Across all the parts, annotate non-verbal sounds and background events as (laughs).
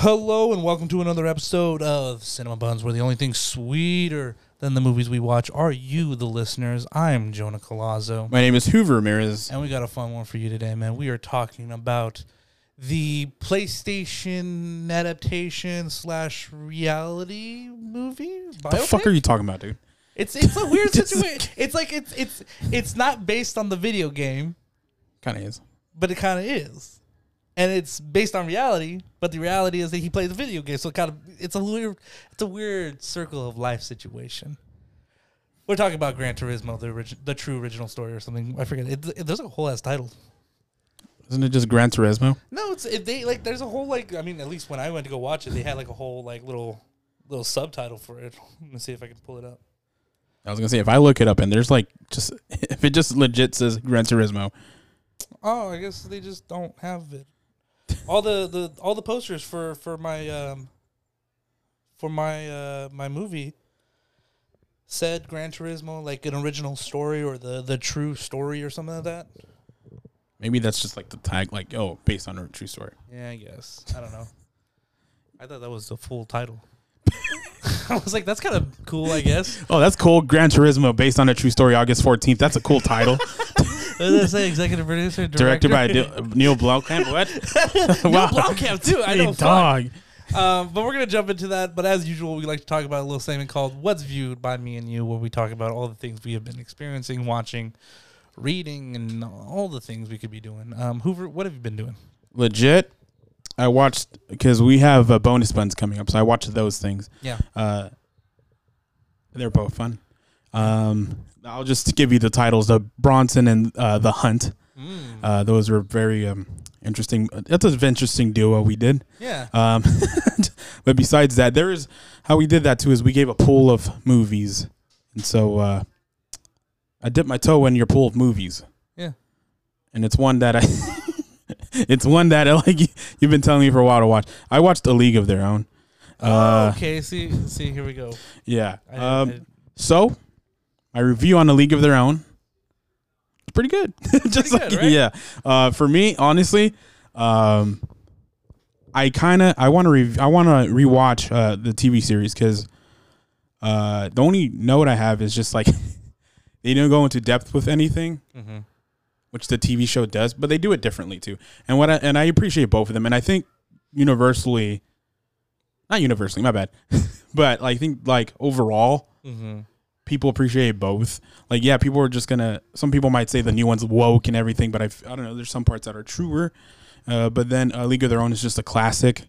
Hello and welcome to another episode of Cinema Bunz, where the only thing sweeter than the movies we watch are you, the listeners. I'm Jonah Colazzo, My name is Hoover Ramirez. and we got a fun one for you today, man. We are talking about the PlayStation adaptation slash reality movie. What the fuck are you talking about, dude? It's it's a weird (laughs) situation. It's like it's it's it's not based on the video game, Kind of is. but it kind of is, and it's based on reality. But the reality is that he plays a video game, so it kind of it's a weird it's a weird circle of life situation. We're talking about Gran Turismo, the origi- the true original story or something. I forget. It, it- there's a whole ass title. Isn't it just Gran Turismo? No, it's it, they like. There's a whole like. I mean, at least when I went to go watch it, they had like a whole like little little subtitle for it. (laughs) Let me see if I can pull it up. I was gonna say if I look it up and there's like just (laughs) if it just legit says Gran Turismo, Oh, I guess they just don't have it. All the, the all the posters for for my um for my uh my movie said Gran Turismo like an original story or the the true story or something like that. maybe that's just like the tag, like oh, based on a true story. Yeah, I guess. I don't know. I thought that was the full title. (laughs) (laughs) I was like, that's kind of cool, I guess. Oh, that's cool. Gran Turismo, based on a true story, August fourteenth. That's a cool title. (laughs) What did I say? Executive producer, (laughs) Directed by director? Dil- Neil Blomkamp. (laughs) What? Neil (laughs) Blomkamp too. I know. Hey, fuck. dog. Um, but we're gonna jump into that. But as usual, we like to talk about a little segment called "What's Viewed by Me and You," where we talk about all the things we have been experiencing, watching, reading, and all the things we could be doing. Um, Hoover, what have you been doing? Legit. I watched because we have uh, bonus buns coming up, so I watched those things. Yeah. Uh, they're both fun. Um, I'll just give you the titles: the Bronson and uh, the Hunt. Mm. Uh, those were very um, interesting. That's an interesting duo we did. Yeah. Um, (laughs) but besides that, there is how we did that too. Is we gave a pool of movies, and so uh, I dipped my toe in your pool of movies. Yeah. and it's one that I. (laughs) it's one that I, (laughs) like you've been telling me for a while to watch. I watched A League of Their Own. Uh, oh, okay. See, see, here we go. Yeah. I, Um, I- so, my review on A League of Their Own. It's pretty good. (laughs) Just Pretty good, like right? yeah. Uh, for me, honestly, um, I kind of I want to re- I want to rewatch uh, the TV series because uh, the only note I have is just like (laughs) they don't go into depth with anything, Mhm. which the TV show does, but they do it differently too. And what I, and I appreciate both of them, and I think universally, not universally, my bad, (laughs) but I think like overall Mhm. People appreciate both. Like, yeah, people are just gonna. Some people might say the new one's woke and everything, but I, I don't know. There's some parts that are truer. Uh, but then uh, League of Their Own is just a classic.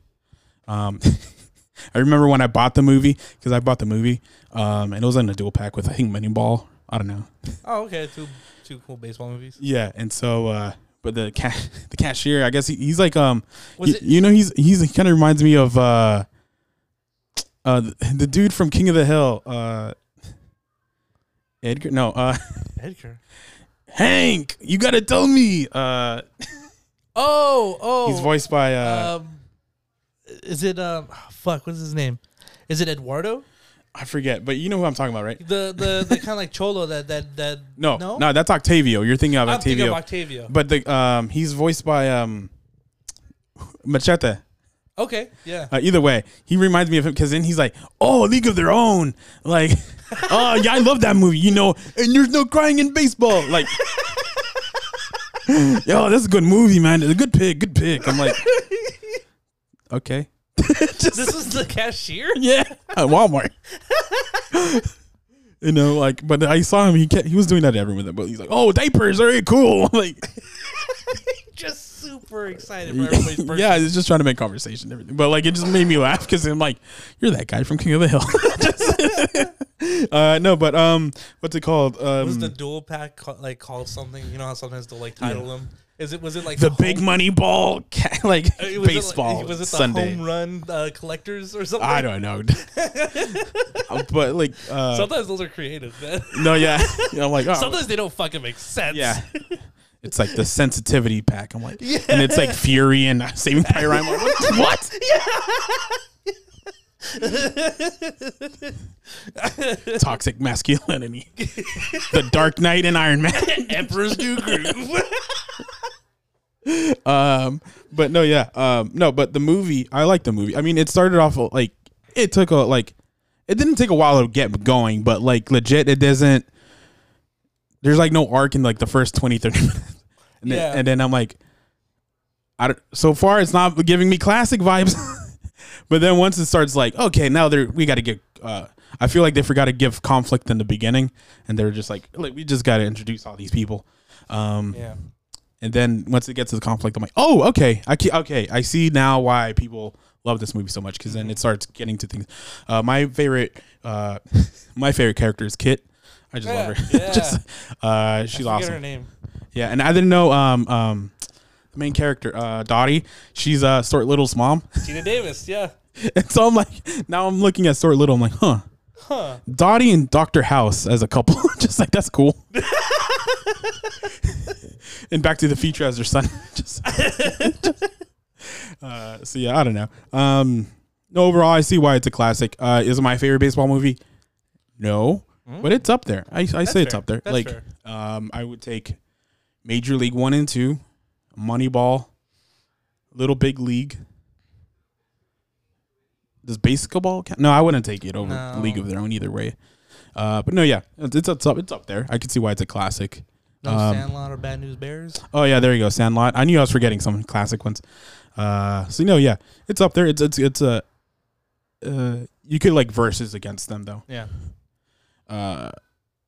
Um, (laughs) I remember when I bought the movie because I bought the movie, um, and it was in a dual pack with I think Moneyball. I don't know. Oh, okay. Two, two cool baseball movies. Yeah, and so, uh, but the ca- (laughs) the cashier, I guess he, he's like, um, y- it? you know, he's he's kind of reminds me of uh, uh, the, the dude from King of the Hill, uh, Edgar. No, uh. (laughs) Edgar. Hank, you gotta tell me. Uh, (laughs) Oh, oh. he's voiced by. Uh, Um, is it um? Fuck. What's his name? Is it Eduardo? I forget, but you know who I'm talking about, right? The the the kind of like cholo that that that. (laughs) No, no, no, that's Octavio. You're thinking of I'm thinking Octavio, of Octavio. but the um, he's voiced by um, Machete. Okay, yeah. Uh, either way, he reminds me of him because then he's like, "Oh, League of Their Own," like, (laughs) "Oh, yeah, I love that movie," you know. And there's no crying in baseball, like. (laughs) Yo, that's a good movie, man. It's a good pick, good pick. I'm like, (laughs) okay, this is the cashier. yeah, at Walmart. you know, like, but I saw him. He kept, he was doing that to everyone but he's like, "Oh, diapers, very cool." I'm like, Just super excited for everybody's (laughs) birthday. yeah, it's just trying to make conversation, and everything. But like, it just made me laugh because I'm like, "You're that guy from King of the Hill." (laughs) (laughs) Uh, no, but um, what's it called? Um, was the dual pack ca- like called something? You know how sometimes they'll like title them. Is it was it like the big home- money ball, ca- like uh, was it like- baseball was it the Sunday. home run uh, collectors or something? I don't know, but like, uh, Sometimes those are creative, man. no, yeah, Yeah, I'm like, oh, Sometimes they don't fucking make sense. Yeah. It's like the sensitivity pack. I'm like, and it's like Fury and (laughs) Saving Private Ryan. I'm like, what? what? (laughs) Toxic masculinity. the Dark Knight and Iron Man. (laughs) Emperor's New Groove. Um, but no, yeah, um, no, but the movie, I like the movie. I mean, it started off like it took a like, it didn't take a while to get going, but like legit, it doesn't. There's like no arc in like the first 20, 30 (laughs) minutes, and, Yeah. then, and then I'm like, I don't, so far it's not giving me classic vibes, (laughs) but then once it starts like, okay, now they're we got to get. uh I feel like they forgot to give conflict in the beginning, and they're just like, like we just got to introduce all these people. Um, Yeah. and then once it gets to the conflict, I'm like, oh, okay, I ke- okay, I see now why people love this movie so much because then it starts getting to things. Uh, my favorite, uh, (laughs) my favorite character is Kit. I just love her. (laughs) Yeah, just, uh, she's I awesome. her name. Yeah, and I didn't know um um the main character uh Dottie. She's uh Stuart Little's mom, (laughs) Geena Davis. Yeah. and so I'm like, now I'm looking at Stuart Little. I'm like, huh. Huh. Dottie and Doctor House as a couple, (laughs) just like that's cool. and Back to the Future as their son. just, uh, so yeah, I don't know. Um, no, overall, I see why it's a classic. Uh, is it my favorite baseball movie? No, but it's up there. I, I say it's up there. That's like, fair. um, I would take Major League One and Two, Moneyball, Little Big League. Does basketball count? No, I wouldn't take it over No. League of Their Own either way. Uh, but no, yeah, it's, it's it's up it's up there. I can see why it's a classic. No Um, Sandlot or Bad News Bears. Oh yeah, there you go, Sandlot. I knew I was forgetting some classic ones. Uh, so no, yeah, it's up there. It's it's it's a. Uh, you could like verses against them though. Yeah. Uh,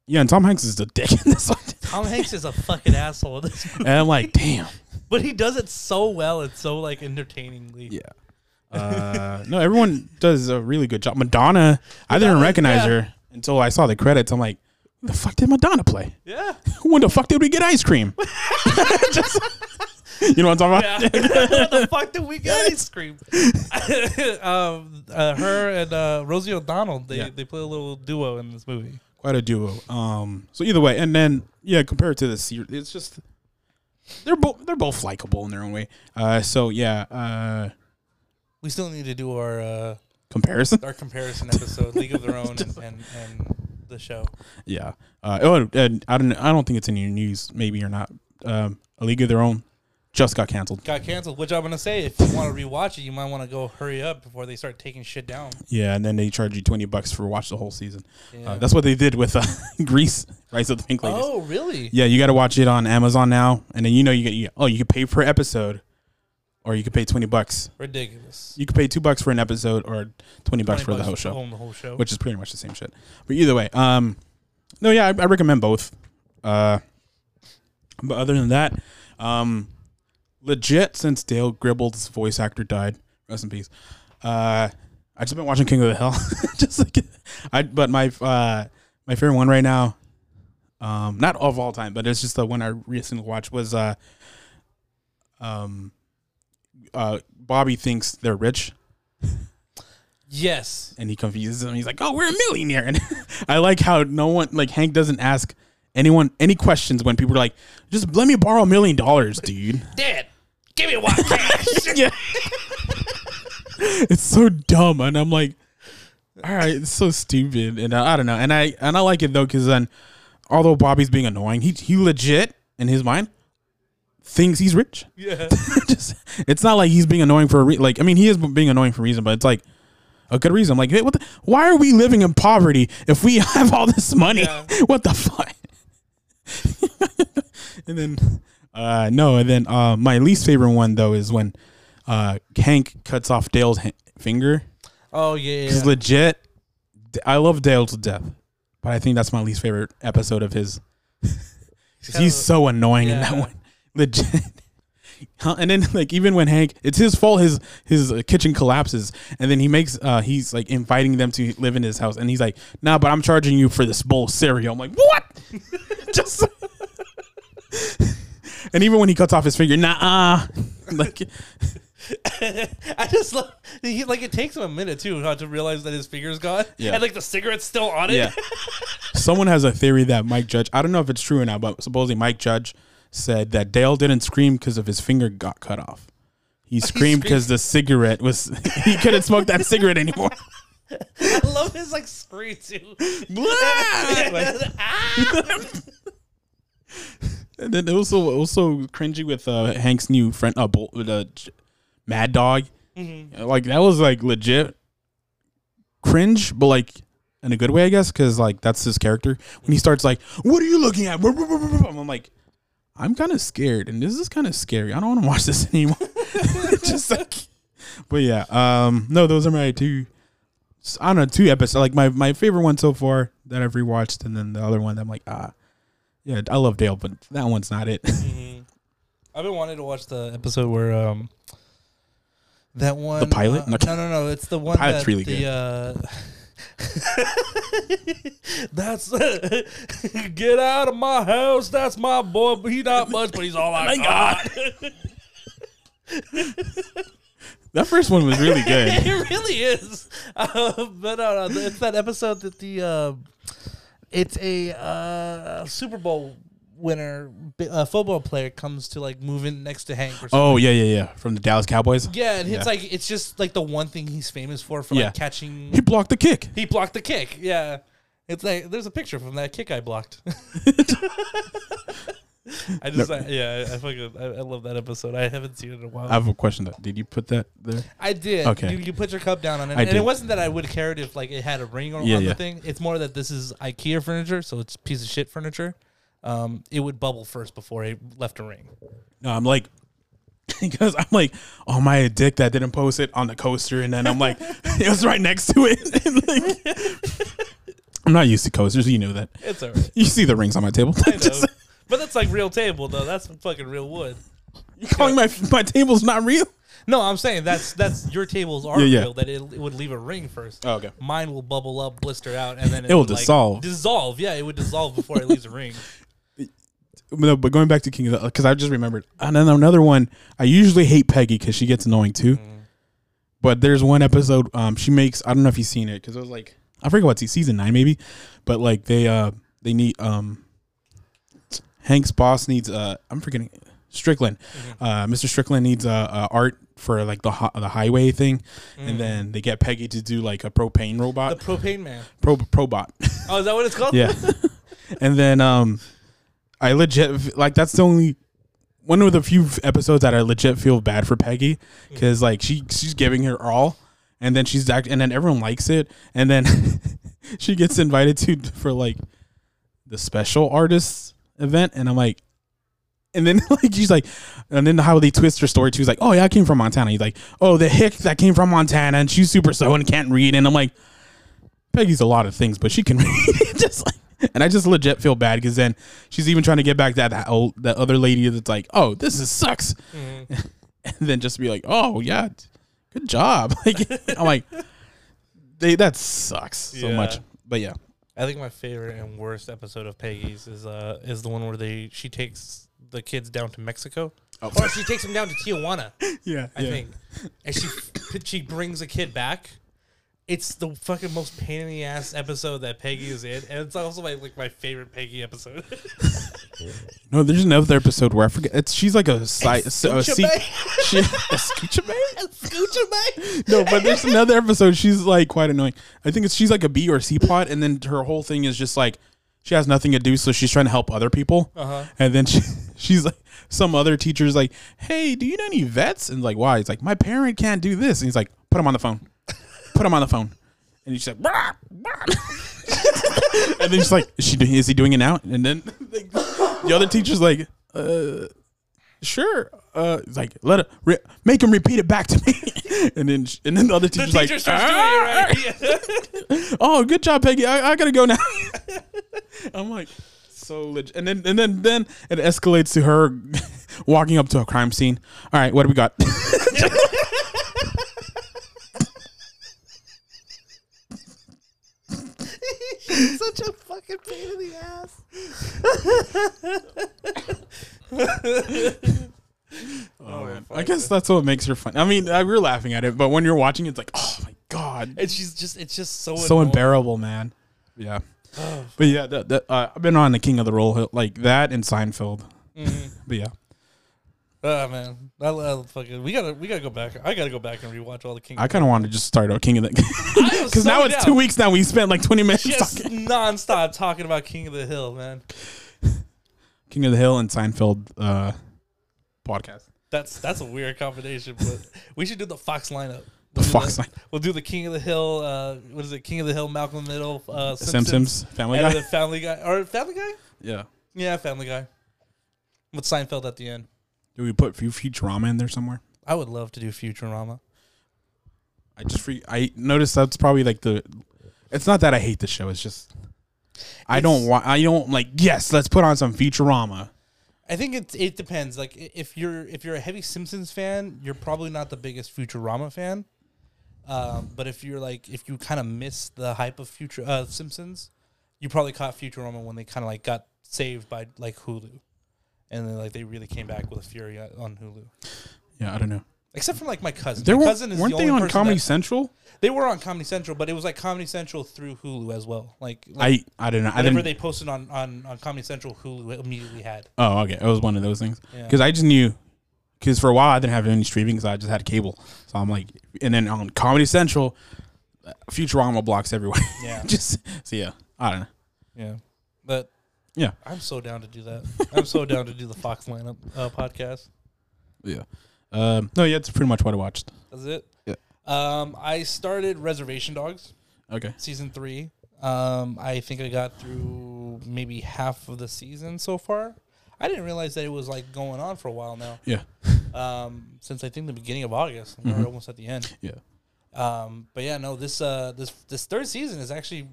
yeah, and Tom Hanks is a dick in this one, (laughs) Tom Hanks is a fucking asshole in this movie. and I'm like, damn. (laughs) But he does it so well. It's so like entertainingly. Yeah. Uh, no, everyone does a really good job. Madonna, I didn't recognize her until I saw the credits. I'm like, the fuck did Madonna play? Yeah. (laughs) When the fuck did we get ice cream? Just- (laughs) you know what I'm talking Yeah. about? (laughs) (laughs) what the fuck did we get ice cream? um, uh, her and uh, Rosie O'Donnell, they, Yeah. they play a little duo in this movie. Quite a duo. Um, so either way, and then yeah, compared to the series, it's just they're both they're both likable in their own way. Uh, so yeah, uh, We still need to do our uh, comparison. our comparison episode, League of Their Own, and, and, and the show. Yeah. Uh, oh, and I don't I don't think it's in your news, maybe or not. Um, A League of Their Own just got canceled. Got canceled. Which I'm gonna say, if you want to rewatch it, you might want to go hurry up before they start taking shit down. Yeah, and then they charge you twenty bucks for watch the whole season. Yeah. Uh, that's what they did with uh, (laughs) Grease, Rise of the Pink Ladies. oh, really? Yeah, you got to watch it on Amazon now, and then you know you get you, oh you can pay per episode, or you could pay twenty bucks. Ridiculous. You could pay two bucks for an episode or twenty bucks 20 for the whole show, the whole show. which is pretty much the same shit. But either way, um, no, yeah, I, I recommend both. Uh, but other than that, um, legit since Dale Gribble's voice actor died, rest in peace. Uh, I just been watching King of the Hill, (laughs) just like I. But my uh my favorite one right now, um, not of all time, but it's just the one I recently watched was uh, um, uh, Bobby thinks they're rich yes. and he confuses them. He's like, "Oh, we're a millionaire." (laughs) And I like how no one, like Hank, doesn't ask anyone any questions when people are like, "Just let me borrow a million dollars, dude." Dad, give me one cash. (laughs) yeah, it's so dumb, and I'm like, "All right, it's so stupid," and I, I don't know, and I and I like it though because then, although Bobby's being annoying, he he legit in his mind thinks he's rich. yeah. (laughs) just it's not like he's being annoying for a re- like I mean he is being annoying for a reason, but it's like a good reason. I'm like, hey, what? The, why are we living in poverty if we (laughs) have all this money? Yeah. What the fuck? and then uh no, and then uh my least favorite one though is when uh Hank cuts off Dale's ha- finger Oh yeah. because yeah. legit, I love Dale to death, but I think that's my least favorite episode of his. (laughs) he's so annoying in that one, (laughs) legit. And then like even when Hank, it's his fault. His his uh, kitchen collapses, and then he makes uh he's like inviting them to live in his house, and he's like, "Nah, but I'm charging you for this bowl of cereal." I'm like, "What?" (laughs) Just. And even when he cuts off his finger, nah, (laughs) like (laughs) I just love he like it takes him a minute too how to realize that his finger's gone. Yeah. And like the cigarette's still on it. Yeah. (laughs) Someone has a theory that Mike Judge, I don't know if it's true or not, but supposedly Mike Judge said that Dale didn't scream because of his finger got cut off. He screamed because the cigarette was, he couldn't smoke that cigarette anymore. I love his like scream too. Like, ah! And then it was so, it cringy with uh, Hank's new friend, uh, Bol- uh, Mad Dog. Mhm. Like that was like legit cringe, but like in a good way, I guess, because like that's his character. When he starts like, "What are you looking at?" I'm like, I'm kind of scared, and this is kind of scary. I don't want to watch this (laughs) anymore. (laughs) Just like, but yeah, um, no, those are my two. I don't know, two episodes. Like my my favorite one so far that I've rewatched, and then the other one that I'm like, ah, yeah, I love Dale, but that one's not it. (laughs) Mhm. I've been wanting to watch the episode where um that one the pilot? uh, no, no, no. It's the one Pilot's that really the, Uh, (laughs) that's (laughs) get out of my house. That's my boy. He not much, but he's all I got. that first one was really good. it really is. Uh, but no, no, it's that episode that the uh, it's a uh, Super Bowl winner, uh, football player comes to like move in next to Hank or something. Oh yeah, yeah, yeah, from the Dallas Cowboys. Yeah, and Yeah. it's like it's just like the one thing he's famous for for Yeah. like catching. He blocked the kick. He blocked the kick. Yeah, it's like there's a picture from that kick I blocked. (laughs) (laughs) I just I, yeah I fucking I, I love that episode. I haven't seen it in a while. I have a question though. Did you put that there? I did. Okay. You, you put your cup down on it, I and did. it wasn't that I would cared if like it had a ring on, Yeah, on yeah. the thing. It's more that this is IKEA furniture, so it's piece of shit furniture. Um, it would bubble first before it left a ring. No, I'm like, (laughs) because I'm like, oh my dick that didn't post it on the coaster, and then I'm like, (laughs) (laughs) it was right next to it. And, like, I'm not used to coasters, you know that. It's alright. You see the rings on my table. I know. Just- but that's like real table though. That's fucking real wood. you calling my my table's not real? No, I'm saying that's that's your tables are Yeah, yeah. real. That it, it would leave a ring first. Oh, okay. Mine will bubble up, blister out, and then It will would, like, dissolve. dissolve, yeah, it would dissolve before it leaves a ring. (laughs) No, but going back to King of the, because I just remembered, and then another one. I usually hate Peggy because she gets annoying too. But there's one episode, um, she makes. I don't know if you've seen it because it was like I forget what's season nine maybe, but like they uh they need um Hank's boss needs uh I'm forgetting Strickland, uh Mr. Strickland needs uh, uh art for like the hi- the highway thing, and then they get Peggy to do like a propane robot. The propane man. pro probot. (laughs) Oh, is that what it's called? Yeah. (laughs) and then um I legit like that's the only one of the few episodes that I legit feel bad for Peggy cuz like she she's giving her all and then she's act and then everyone likes it and then (laughs) she gets invited to for like the special artists event and I'm like and then (laughs) like she's like and then how they twist her story too is like oh yeah I came from Montana he's like oh the hick that came from Montana and she's super so and can't read and I'm like Peggy's a lot of things, but she can (laughs) read. just like, and I just legit feel bad because then she's even trying to get back to that old that other lady that's like, oh, this is sucks, Mhm. (laughs) and then just be like, oh yeah, good job. Like I'm like, they that sucks so Yeah. much. But yeah, I think my favorite and worst episode of Peggy's is uh is the one where they she takes the kids down to Mexico, Oh. or she takes them down to Tijuana. (laughs) yeah, I think, and she she brings a kid back. It's the fucking most pain in the ass episode that Peggy is in, and it's also my like my favorite Peggy episode. No, there's another episode where I forget. It's she's like a side. A, se- she, a Scoocha Bay? Scoocha Bay. no, but there's another episode. She's like quite annoying. I think it's she's like a B or C plot, and then her whole thing is just like she has nothing to do, so she's trying to help other people. Uh-huh. And then she, (laughs) she's like, some other teacher's like, "Hey, do you know any vets?" And like, why? He's like, "My parent can't do this." And he's like, "Put him on the phone. Put him on the phone." And he's like, "Brah, brah." and then she's like, "Is she? do- Is he doing it now?" And then like, the other teacher's like, "Uh." Sure. Uh, like let it re- make him repeat it back to me, (laughs) and then sh- and then the other The teacher's teacher like, "Ah!" doing it right. (laughs) "Oh, good job, Peggy. I, I gotta go now." (laughs) I'm like, so legit. And then and then then it escalates to her walking up to a crime scene. All right, what do we got? (laughs) Such a fucking pain in the ass. (laughs) Oh, man. I guess that's what makes her fun. I mean, I, we're laughing at it, but when you're watching, it's like, oh my god, And she's just it's just so so annoying. unbearable, man. Yeah, (sighs) but yeah, that, that, uh, I've been on the King of the Roll like that and Seinfeld. Mhm. But yeah, Oh man, I, I fucking we gotta we gotta go back. I gotta go back and rewatch all the King. Of the Hill. I kind of want to just start out King of the (laughs) (laughs) because now it's down. two weeks. Now we spent like 20 minutes just talking (laughs) nonstop talking about King of the Hill, man. King of the Hill and Seinfeld uh, podcast. That's that's a weird combination, but we should do the Fox lineup. The We'll do Fox line. We'll do the King of the Hill. Uh, what is it? King of the Hill, Malcolm the Middle, uh, Simpsons, Family Guy. the Family Guy, or Family Guy? Yeah. Yeah, Family Guy. With Seinfeld at the end. Do we put Futurama in there somewhere? I would love to do Futurama. I just free. I noticed that's probably like the. It's not that I hate the show. It's just I It's- don't want. I don't like. Yes, let's put on some Futurama. I think it it depends. Like if you're if you're a heavy Simpsons fan, you're probably not the biggest Futurama fan. Um, but if you're like if you kind of miss the hype of Future uh, Simpsons, you probably caught Futurama when they kind of like got saved by like Hulu, and then like they really came back with a fury on- Hulu. Yeah, I don't know. Except for like my cousin. There my cousin is weren't the they on person Comedy that- Central? they were on Comedy Central, but it was like Comedy Central through Hulu as well. Like, like I I don't know. I whatever didn't. they posted on, on on Comedy Central, Hulu immediately had. oh, okay. It was one of those things Yeah. because I just knew. Because for a while I didn't have any streaming because I just had cable. So I'm like, and then on Comedy Central, uh, Futurama blocks everywhere. Yeah. (laughs) just so yeah. I don't know. Yeah, but Yeah. I'm so down to do that. I'm so down to do the Fox lineup uh, podcast. Yeah. Um, no, yeah, that's pretty much what I watched. That's it. Yeah. Um, I started Reservation Dogs Okay. season three. Um, I think I got through maybe half of the season so far. I didn't realize that it was like going on for a while now. Yeah. Um, since I think the beginning of August, we're almost at the end. Yeah. Um, but yeah, no, this uh, this this third season is actually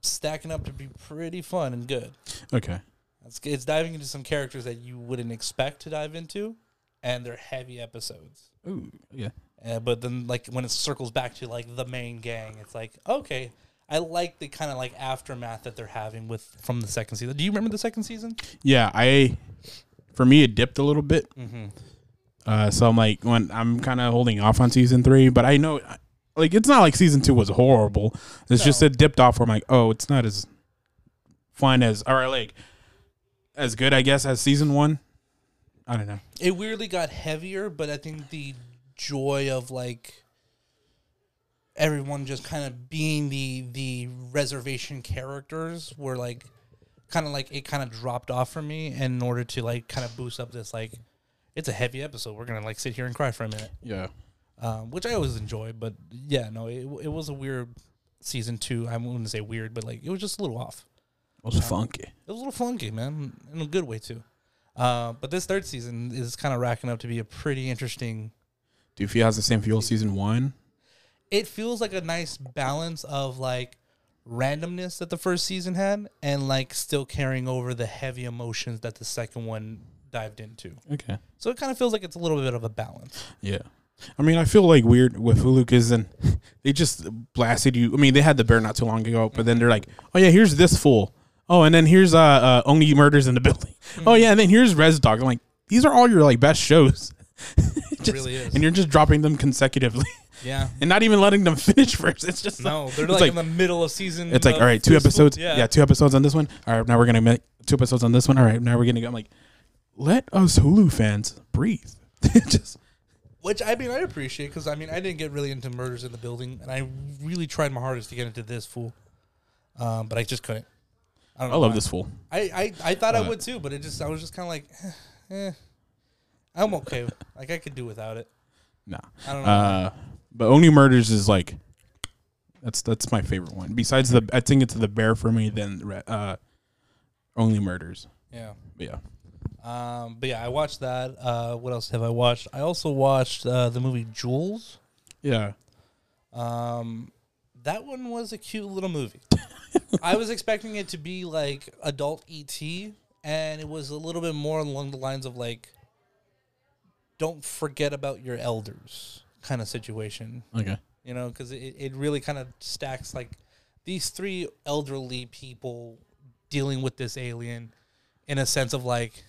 stacking up to be pretty fun and good. Okay. It's, it's diving into some characters that you wouldn't expect to dive into, and they're heavy episodes. Ooh, yeah. Uh, but then, like when it circles back to like the main gang, it's like okay, I like the kind of like aftermath that they're having with from the second season. Do you remember the second season? Yeah, I for me it dipped a little bit. Mm-hmm. Uh, so I'm like when I'm kind of holding off on season three, but I know like it's not like season two was horrible. It's just it dipped off. Where I'm like, oh, it's not as fun as or like as good, I guess, as season one. I don't know. It weirdly got heavier, but I think the joy of like everyone just kind of being the the reservation characters were like kind of like it kind of dropped off for me and in order to like kind of boost up this like it's a heavy episode we're gonna like sit here and cry for a minute Yeah. Um, which i always enjoy but yeah no it, it was a weird season two i wouldn't say weird but like it was just a little off It was funky. it was a little funky, man, in a good way too. Uh, but this third season is kind of racking up to be a pretty interesting. Do you feel has the same feel as season one? It feels like a nice balance of like randomness that the first season had, and like still carrying over the heavy emotions that the second one dived into. Okay. So it kind of feels like it's a little bit of a balance. Yeah. I mean, I feel like weird with Hulu because then they just blasted you. I mean, they had the bear not too long ago, but then they're like, oh, yeah, here's this fool. Oh, and then here's uh, uh Only Murders in the (laughs) Building. Oh, yeah, and then here's Res Dog. I'm like, these are all your like best shows. (laughs) It really is. And you're just dropping them consecutively Yeah. (laughs) and not even letting them finish first. It's just No, they're like, like- in the middle of season. It's like, all right, two episodes. Yeah. Yeah. two episodes on this one. All right, now we're gonna make two episodes on this one. All right, now we're gonna go. I'm like, let us Hulu fans breathe. just Which I mean, I appreciate because I mean, I didn't get really into murders in the building, and I really tried my hardest to get into this fool, um, but I just couldn't. I don't I love why. this fool. I, I, I thought I would too, but it just I was just kind of like, eh, eh, I'm okay. like I could do without it. Nah. I don't know. Uh, but Only Murders is like that's that's my favorite one. Besides the, I think it's the Bear for me. Then uh, Only Murders. yeah. Yeah. Um, but yeah, I watched that. Uh, what else have I watched? I also watched uh, the movie Jules. Yeah. Um, that one was a cute little movie. I was expecting it to be like adult ET, and it was a little bit more along the lines of like, don't forget about your elders kind of situation. Okay. You know, because it, it really kind of stacks like these three elderly people dealing with this alien in a sense of like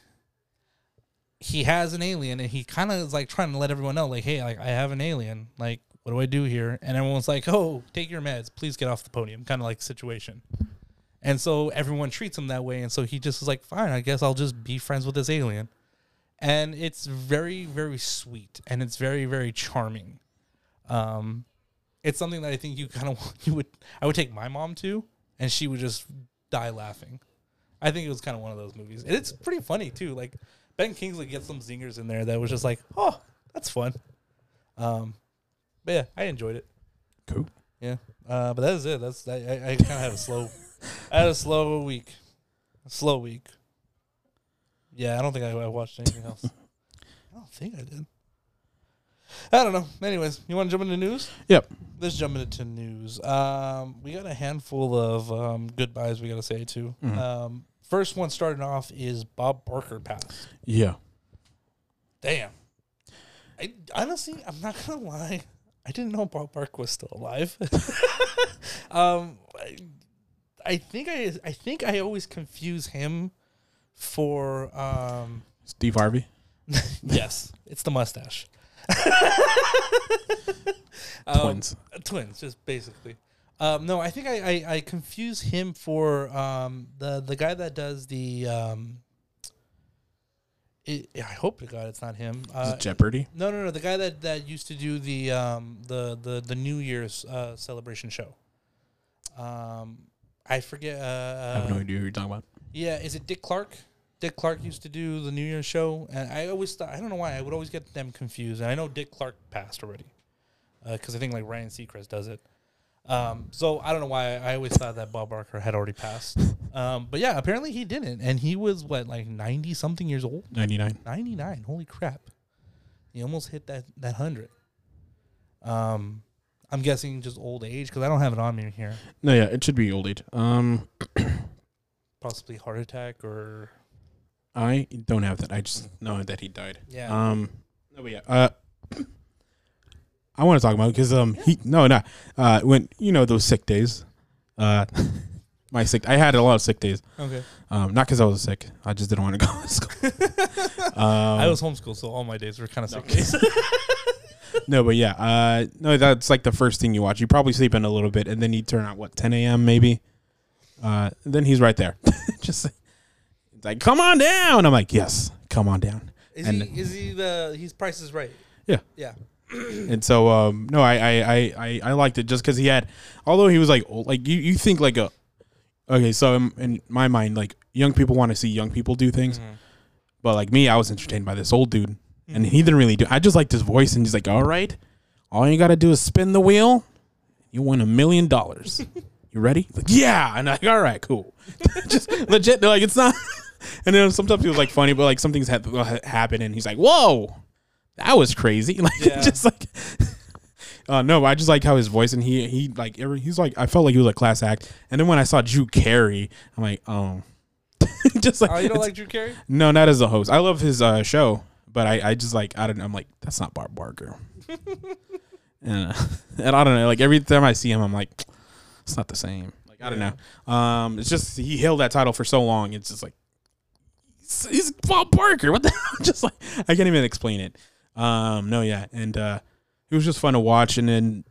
he has an alien and he kind of is like trying to let everyone know like hey like i have an alien. Like what do i do here? And everyone's like oh take your meds. Please get off the podium. Kind of like situation. And so everyone treats him that way. And so he just is like fine i guess i'll just be friends with this alien. And it's very very sweet and it's very very charming. Um it's something that i think you kind of (laughs) you would i would take my mom to and she would just die laughing. I think it was kind of one of those movies. And it's pretty funny too like Ben Kingsley gets some zingers in there that was just like, oh, that's fun. Um, but yeah, I enjoyed it. Cool. Yeah, uh, but that is it. That's I, I, I kind of had a slow, I had a slow week, a slow week. Yeah, I don't think I, I watched anything else. (laughs) I don't think I did. I don't know. Anyways, you want to jump into news? Yep. Let's jump into news. Um, we got a handful of um, goodbyes we got to say too. Mhm. Um, first one starting off is Bob Barker passed. Yeah. Damn. I honestly, I'm not gonna lie. I didn't know Bob Barker was still alive. (laughs) um, I, I think I, I think I always confuse him for um. Steve Harvey. (laughs) yes, it's the mustache. (laughs) Um, Twins. twins, just basically. Um, no, I think I, I, I confuse him for um, the the guy that does the. Um, it, I hope to God it's not him. Is Uh, it Jeopardy? no, no, no. The guy that, that used to do the um, the, the the New Year's uh, celebration show. Um, I forget. Uh, I have no idea who you're talking about. yeah, is it Dick Clark? Dick Clark used to do the New Year's show, and I always thought I don't know why I would always get them confused. And I know Dick Clark passed already, because I think like Ryan Seacrest does it. Um, so I don't know why I always thought that Bob Barker had already passed. Um, but yeah, apparently he didn't, and he was what like ninety something years old, 99. ninety nine. Holy crap! He almost hit that that hundred. Um, I'm guessing just old age because I don't have it on me here. No, yeah, it should be old age. Um, (coughs) Possibly heart attack or I don't have that. I just know that he died. yeah. Um, no, but yeah. Uh, I want to talk about because um he no no uh when you know those sick days, uh (laughs) my sick I had a lot of sick days. okay. Um, not because I was sick. I just didn't want to go to (laughs) school. (laughs) um, I was homeschooled, so all my days were kind of no. sick days. no, but yeah. Uh, no, that's like the first thing you watch. You probably sleep in a little bit, and then you turn out what 10 a.m. maybe. Uh, then he's right there, just it's like come on down. I'm like yes, come on down. Is And- he? Is he the? He's Price is Right. Yeah. Yeah. And so um no I I I I, liked it just because he had although he was like old, like you you think like a okay so in, in my mind like young people want to see young people do things. Mm-hmm. But like me I was entertained by this old dude. And he mm-hmm. didn't really do I just liked his voice and he's like all right all you gotta do is spin the wheel. You win a million dollars. (laughs) You ready? He's like yeah. And I'm like all right cool. (laughs) Just legit they're like it's not. (laughs) And then sometimes it was like funny but like something's had uh, happened and he's like whoa that was crazy (laughs) like Yeah. just like (laughs) uh no I just like how his voice and he he like every he's like I felt like he was a class act and then when I saw Drew Carey I'm like oh (laughs) just like Oh, you don't like Drew Carey? no not as a host I love his uh show but I I just like I don't. I'm like that's not Bob Barker and, uh, and I don't know like every time I see him I'm like it's not the same like I don't Yeah. know um it's just he held that title for so long it's just like he's, he's Bob Barker what the hell just like I can't even explain it um no yeah and uh it was just fun to watch and then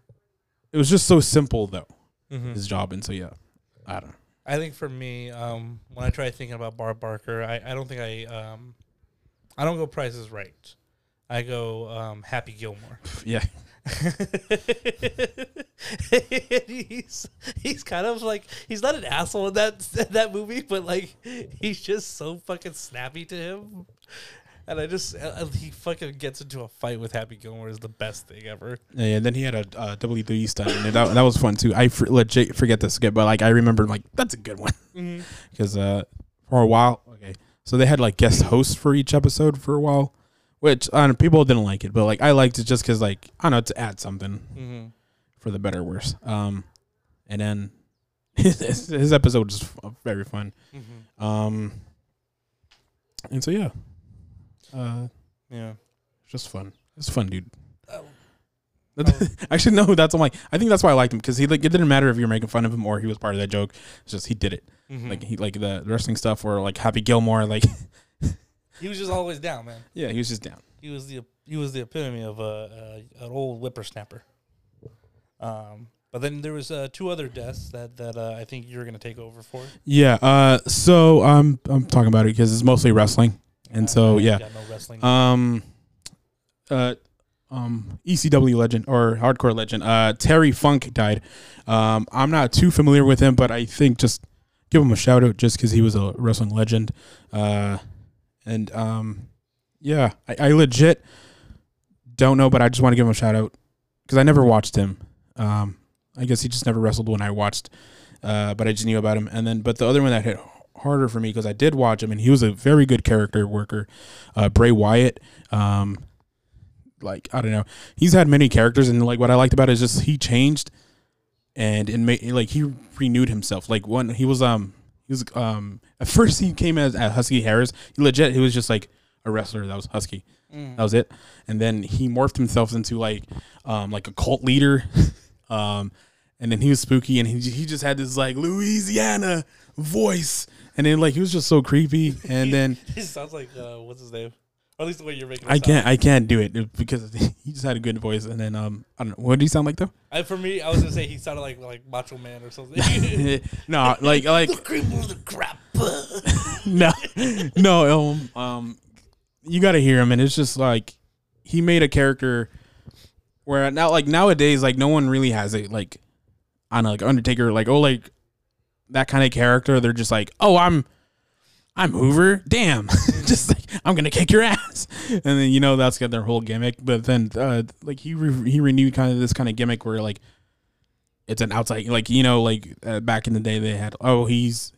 it was just so simple though Mm-hmm. his job and so yeah I don't know I think for me, um, when I try thinking about Bob Barker, I, I don't think I um, I don't go Price is Right. I go um, Happy Gilmore. (laughs) yeah (laughs) he's he's kind of like he's not an asshole in that (laughs) that movie, but like he's just so fucking snappy to him. And I just uh, he fucking gets into a fight with Happy Gilmore is the best thing ever. Yeah, and then he had a uh, WWE stunt, and that, that was fun too. I for, legit forget this skit, but like I remember, like that's a good one Mm-hmm. (laughs) because uh, for a while, okay, so they had like guest hosts for each episode for a while, which uh, people didn't like it, but like I liked it just because like I don't know to add something Mm-hmm. for the better or worse. Um, and then (laughs) his, his episode was very fun. Mm-hmm. Um, and so yeah, uh, Yeah. just fun. It's fun, dude. Oh. (laughs) Actually, no. That's I'm like. I think that's why I liked him because he like it didn't matter if you were making fun of him or he was part of that joke. It's just he did it. Mhm. Like he like the wrestling stuff or like Happy Gilmore. Like (laughs) he was just always down, man. yeah, he was just down. He was the he was the epitome of a, a an old whippersnapper. Um, but then there was uh, two other deaths that that uh, I think you're gonna take over for. Yeah. Uh. So I'm I'm talking about it because it's mostly wrestling. And so, yeah. Um. Uh. Um. ECW legend or hardcore legend. Uh. Terry Funk died. Um. I'm not too familiar with him, but I think just give him a shout out just because he was a wrestling legend. Uh. And um. yeah, I, I legit don't know, but I just want to give him a shout out because I never watched him. Um, I guess he just never wrestled when I watched, uh, but I just knew about him. And then, but the other one that hit harder for me because I did watch him and he was a very good character worker. Uh, Bray Wyatt, um, like I don't know, he's had many characters and like what I liked about it is just he changed and it made like he renewed himself. Like when he was um he was um (laughs) at first he came as, as Husky Harris. He legit he was just like a wrestler that was husky. Mm. That was it. And then he morphed himself into like um like a cult leader. (laughs) um and then he was spooky and he he just had this like Louisiana voice. And then like he was just so creepy. And then (laughs) he sounds like uh, what's his name? Or at least the way you're making. It I sound. can't I can't do it because (laughs) he just had a good voice. And then um I don't know what did he sound like though? I, for me, I was gonna say he sounded like like Macho Man or something. (laughs) no, like like the cream of the crap. no, no. Um, um, you got to hear him, and it's just like he made a character where now, like nowadays, like no one really has it. Like, I know, like Undertaker, like oh, like that kind of character. They're just like, oh, I'm, I'm Hoover. Damn, (laughs) just like I'm gonna kick your ass, and then you know that's got their whole gimmick. But then, uh, like he re- he renewed kind of this kind of gimmick where like it's an outside, like you know, like uh, back in the day they had, oh, he's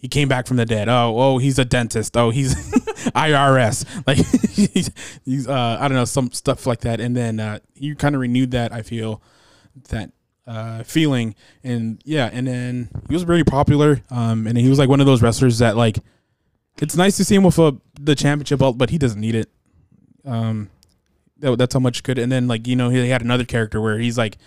he came back from the dead. Oh, oh, he's a dentist. Oh, he's (laughs) IRS. Like (laughs) he's, he's uh, I don't know, some stuff like that. And then uh, you kind of renewed that. I feel that uh, feeling, and yeah, and then he was very popular. Um, and he was like one of those wrestlers that like it's nice to see him with a, the championship belt, but he doesn't need it. Um, that, that's how much good. And then like you know he had another character where he's like,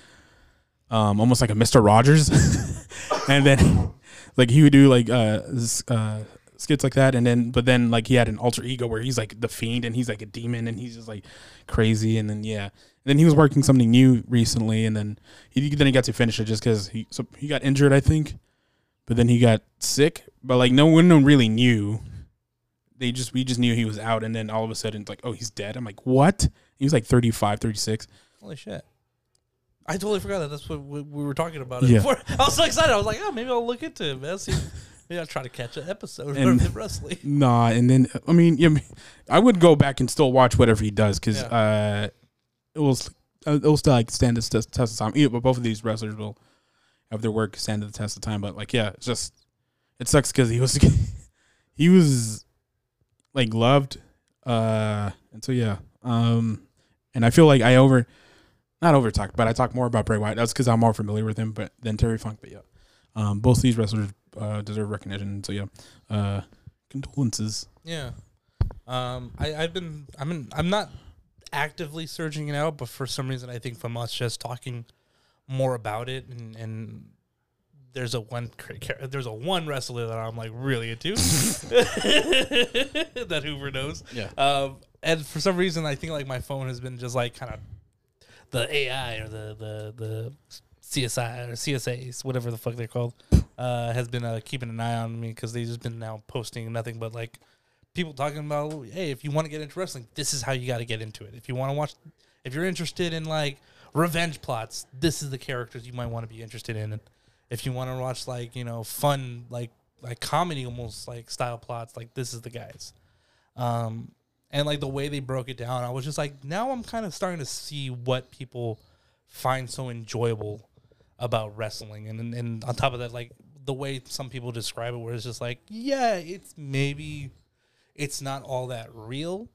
um, almost like a Mister Rogers, (laughs) and then (laughs) like he would do like uh, uh skits like that and then but then like he had an alter ego where he's like the fiend and he's like a demon and he's just like crazy and then yeah then he was working something new recently and then he then he got to finish it just because he so he got injured i think but then he got sick but like no one really knew they just we just knew he was out and then all of a sudden it's like oh he's dead i'm like what he was like 35 36 Holy shit. I totally forgot that that's what we, we were talking about Yeah. before. (laughs) I was so excited. I was like, oh, maybe I'll look into it, man. See, maybe I'll try to catch an episode And- (laughs) of wrestling. Nah, and then I mean, yeah, I would go back and still watch whatever he does because uh, it will uh, it will still like stand the test, of time. Yeah, but both of these wrestlers will have their work stand to the test of time. But like, yeah, it's just it sucks because he was (laughs) he was like loved, uh, and so yeah, um, and I feel like I over not over talked, but I talk more about Bray Wyatt. That's because I'm more familiar with him, but than Terry Funk. But yeah, um, both these wrestlers uh, deserve recognition. So yeah, uh, condolences. Yeah. Um, I, I've been, I mean, I'm not actively searching it out, but for some reason, I think from us just talking more about it, and, and there's a one, (laughs) there's a one wrestler that I'm like really into (laughs) that Hoover knows. Yeah. Um, and for some reason, I think like my phone has been just like kind of the AI or the the the CSI or CSAs, whatever the fuck they're called, uh, has been uh, keeping an eye on me because they've just been now posting nothing but like people talking about, hey, if you want to get into wrestling, this is how you got to get into it. If you want to watch, if you're interested in like revenge plots, this is the characters you might want to be interested in. And if you want to watch like you know fun like like comedy almost like style plots, like this is the guys. Um, and like the way they broke it down, I was just like, now I'm kind of starting to see what people find so enjoyable about wrestling, and, and and on top of that, like the way some people describe it, where it's just like, yeah, it's maybe it's not all that real,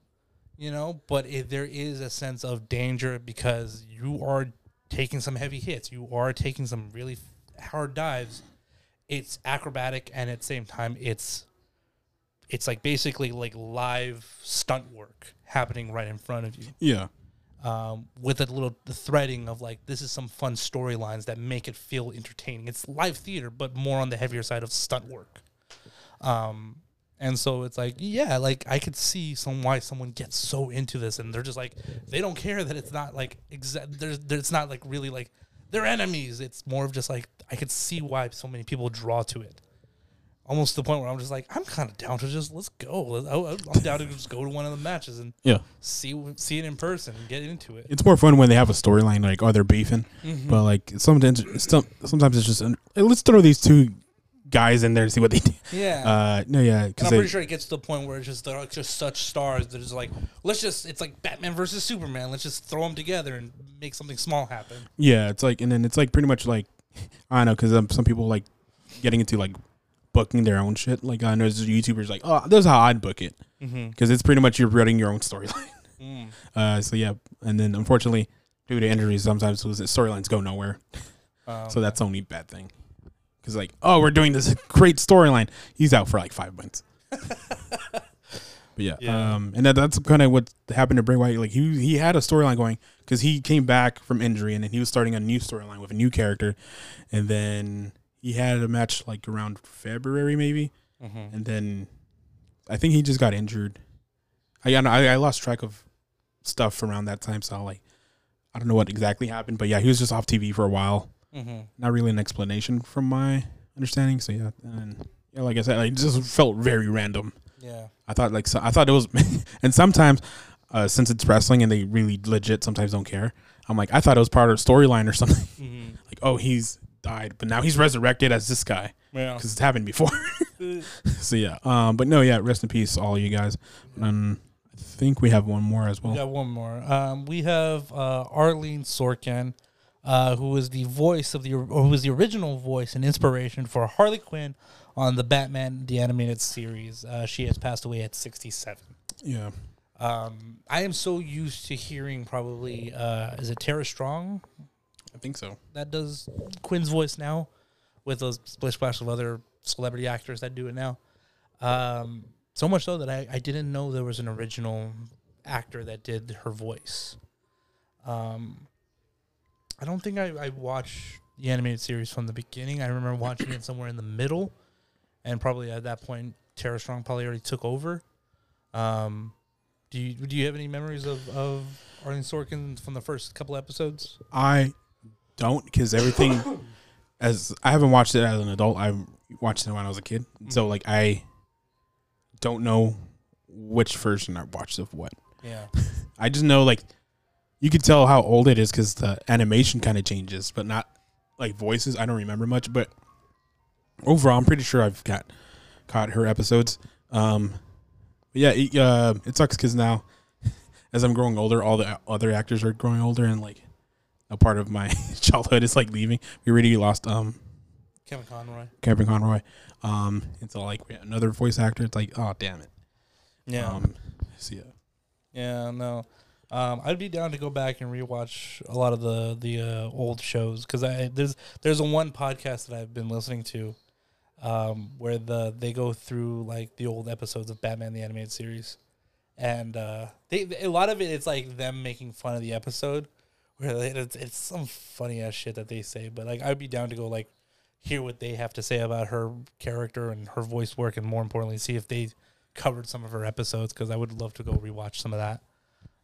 you know, but it, there is a sense of danger because you are taking some heavy hits, you are taking some really hard dives. It's acrobatic, and at the same time, it's it's like basically like live stunt work happening right in front of you Yeah. um, with a little the threading of like this is some fun storylines that make it feel entertaining. It's live theater, but more on the heavier side of stunt work. Um, and so it's like, yeah, like I could see some why someone gets so into this, and they're just like they don't care that it's not like exact. There's, it's not like really like they're enemies. It's more of just like I could see why so many people draw to it. Almost to the point where I'm just like, I'm kind of down to just let's go. I- I'm down to just go to one of the matches and Yeah. see see it in person and get into it. It's more fun when they have a storyline, like, oh, they're beefing. Mm-hmm. But, like, sometimes, some, sometimes it's just, let's throw these two guys in there to see what they do. Yeah. Uh, no, yeah, and I'm pretty sure it gets to the point where it's just they're just such stars that it's like let's just it's like Batman versus Superman. Let's just throw them together and make something small happen. yeah, it's like, and then it's like pretty much like (laughs) I don't know because um, some people like getting into like booking their own shit. Like I know there's YouTubers like, oh, this is how I'd book it Mm-hmm. because it's pretty much you're writing your own storyline. (laughs) Uh, so yeah, and then unfortunately, due to injuries, sometimes those storylines go nowhere. Um, So that's the only bad thing. Because like, oh, we're doing this great storyline. He's out for like five months. (laughs) but yeah, Yeah. um, and that, that's kind of what happened to Bray Wyatt. Like he he had a storyline going because he came back from injury and then he was starting a new storyline with a new character, and then he had a match like around February maybe, mhm. and then I think he just got injured. I I, I lost track of stuff around that time, so like I don't know what exactly happened, but yeah, he was just off TV for a while Mhm. not really an explanation from my understanding. So yeah, and yeah, like I said, like, it just felt very random. Yeah. I thought like so, I thought it was, (laughs) and sometimes uh, since it's wrestling and they really legit sometimes don't care. I'm like I thought it was part of the storyline or (laughs) something. Mm-hmm. like oh he's died, but now he's resurrected as this guy Yeah. because it's happened before. (laughs) so yeah, um, but no, yeah, rest in peace, all you guys. Um, I think we have one more as We well. got one more. Um, we have uh, Arlene Sorkin, uh, who was the voice of the or who was the original voice and inspiration for Harley Quinn on the Batman the animated series. Uh, she has passed away at 67. Yeah, Um, I am so used to hearing probably uh, is it Tara Strong I think so. that does Quinn's voice now, with a splish splash of other celebrity actors that do it now. Um, so much so that I, I didn't know there was an original actor that did her voice. Um, I don't think I, I watched the animated series from the beginning. I remember (coughs) watching it somewhere in the middle, and probably at that point, Tara Strong probably already took over. Um, do you do you have any memories of of Arlene Sorkin from the first couple episodes? I don't because everything (coughs) as I haven't watched it as an adult. I watched it when I was a kid, so like I don't know which version I watched of what. Yeah. (laughs) I just know like you can tell how old it is because the animation kind of changes, but not like voices. I don't remember much, but overall, I'm pretty sure I've got caught her episodes. Um, but yeah, it, uh, it sucks because now (laughs) as I'm growing older, all the other actors are growing older, and like a part of my (laughs) childhood is like leaving. We already lost um Kevin Conroy. Kevin Conroy. Um, it's all like we another voice actor. It's like oh damn it. Yeah. Um, so yeah. yeah, no. Um, I'd be down to go back and rewatch a lot of the the uh, old shows because I there's there's a one podcast that I've been listening to, um, where the they go through like the old episodes of Batman the animated series, and uh, they a lot of it it's like them making fun of the episode, where it's it's some funny ass shit that they say. But like I'd be down to go like hear what they have to say about her character and her voice work, and more importantly, see if they covered some of her episodes because I would love to go rewatch some of that.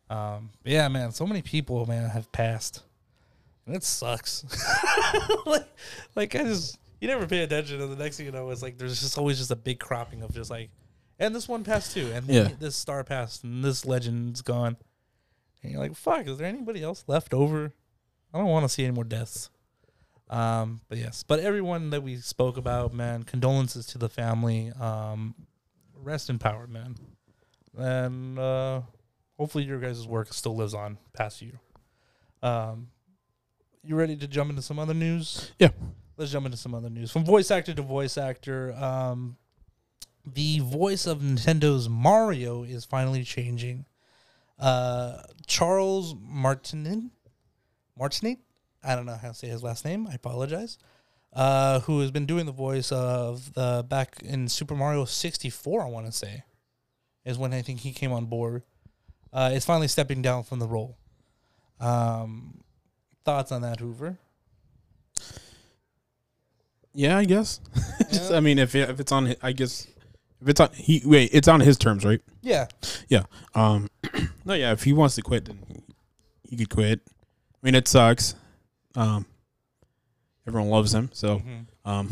Um, yeah, man, so many people, man, have passed, and it sucks. (laughs) like, like I just you never pay attention, and the next thing you know, it's like there's just always just a big cropping of just like, and this one passed too, and Yeah. this star passed, and this legend's gone, and you're like, fuck, is there anybody else left over? I don't want to see any more deaths. Um, but yes, but everyone that we spoke about, man, condolences to the family. Um, rest in power, man. And uh, hopefully your guys' work still lives on past you. Um, you ready to jump into some other news? Yeah. Let's jump into some other news. From voice actor to voice actor, um, the voice of Nintendo's Mario is finally changing. Uh, Charles Martinet, Martinet, I don't know how to say his last name. I apologize. Uh, who has been doing the voice of the back in Super Mario 64, I want to say, is when I think he came on board. Uh, is finally stepping down from the role. Um, thoughts on that, Hoover? Yeah, I guess. (laughs) Yeah. I mean, if it, if it's on, I guess if it's on he wait, it's on his terms, right? Yeah, Yeah. Um, (clears throat) no, yeah. If he wants to quit, then he could quit. I mean, it sucks. Um, everyone loves him, so Mhm. um,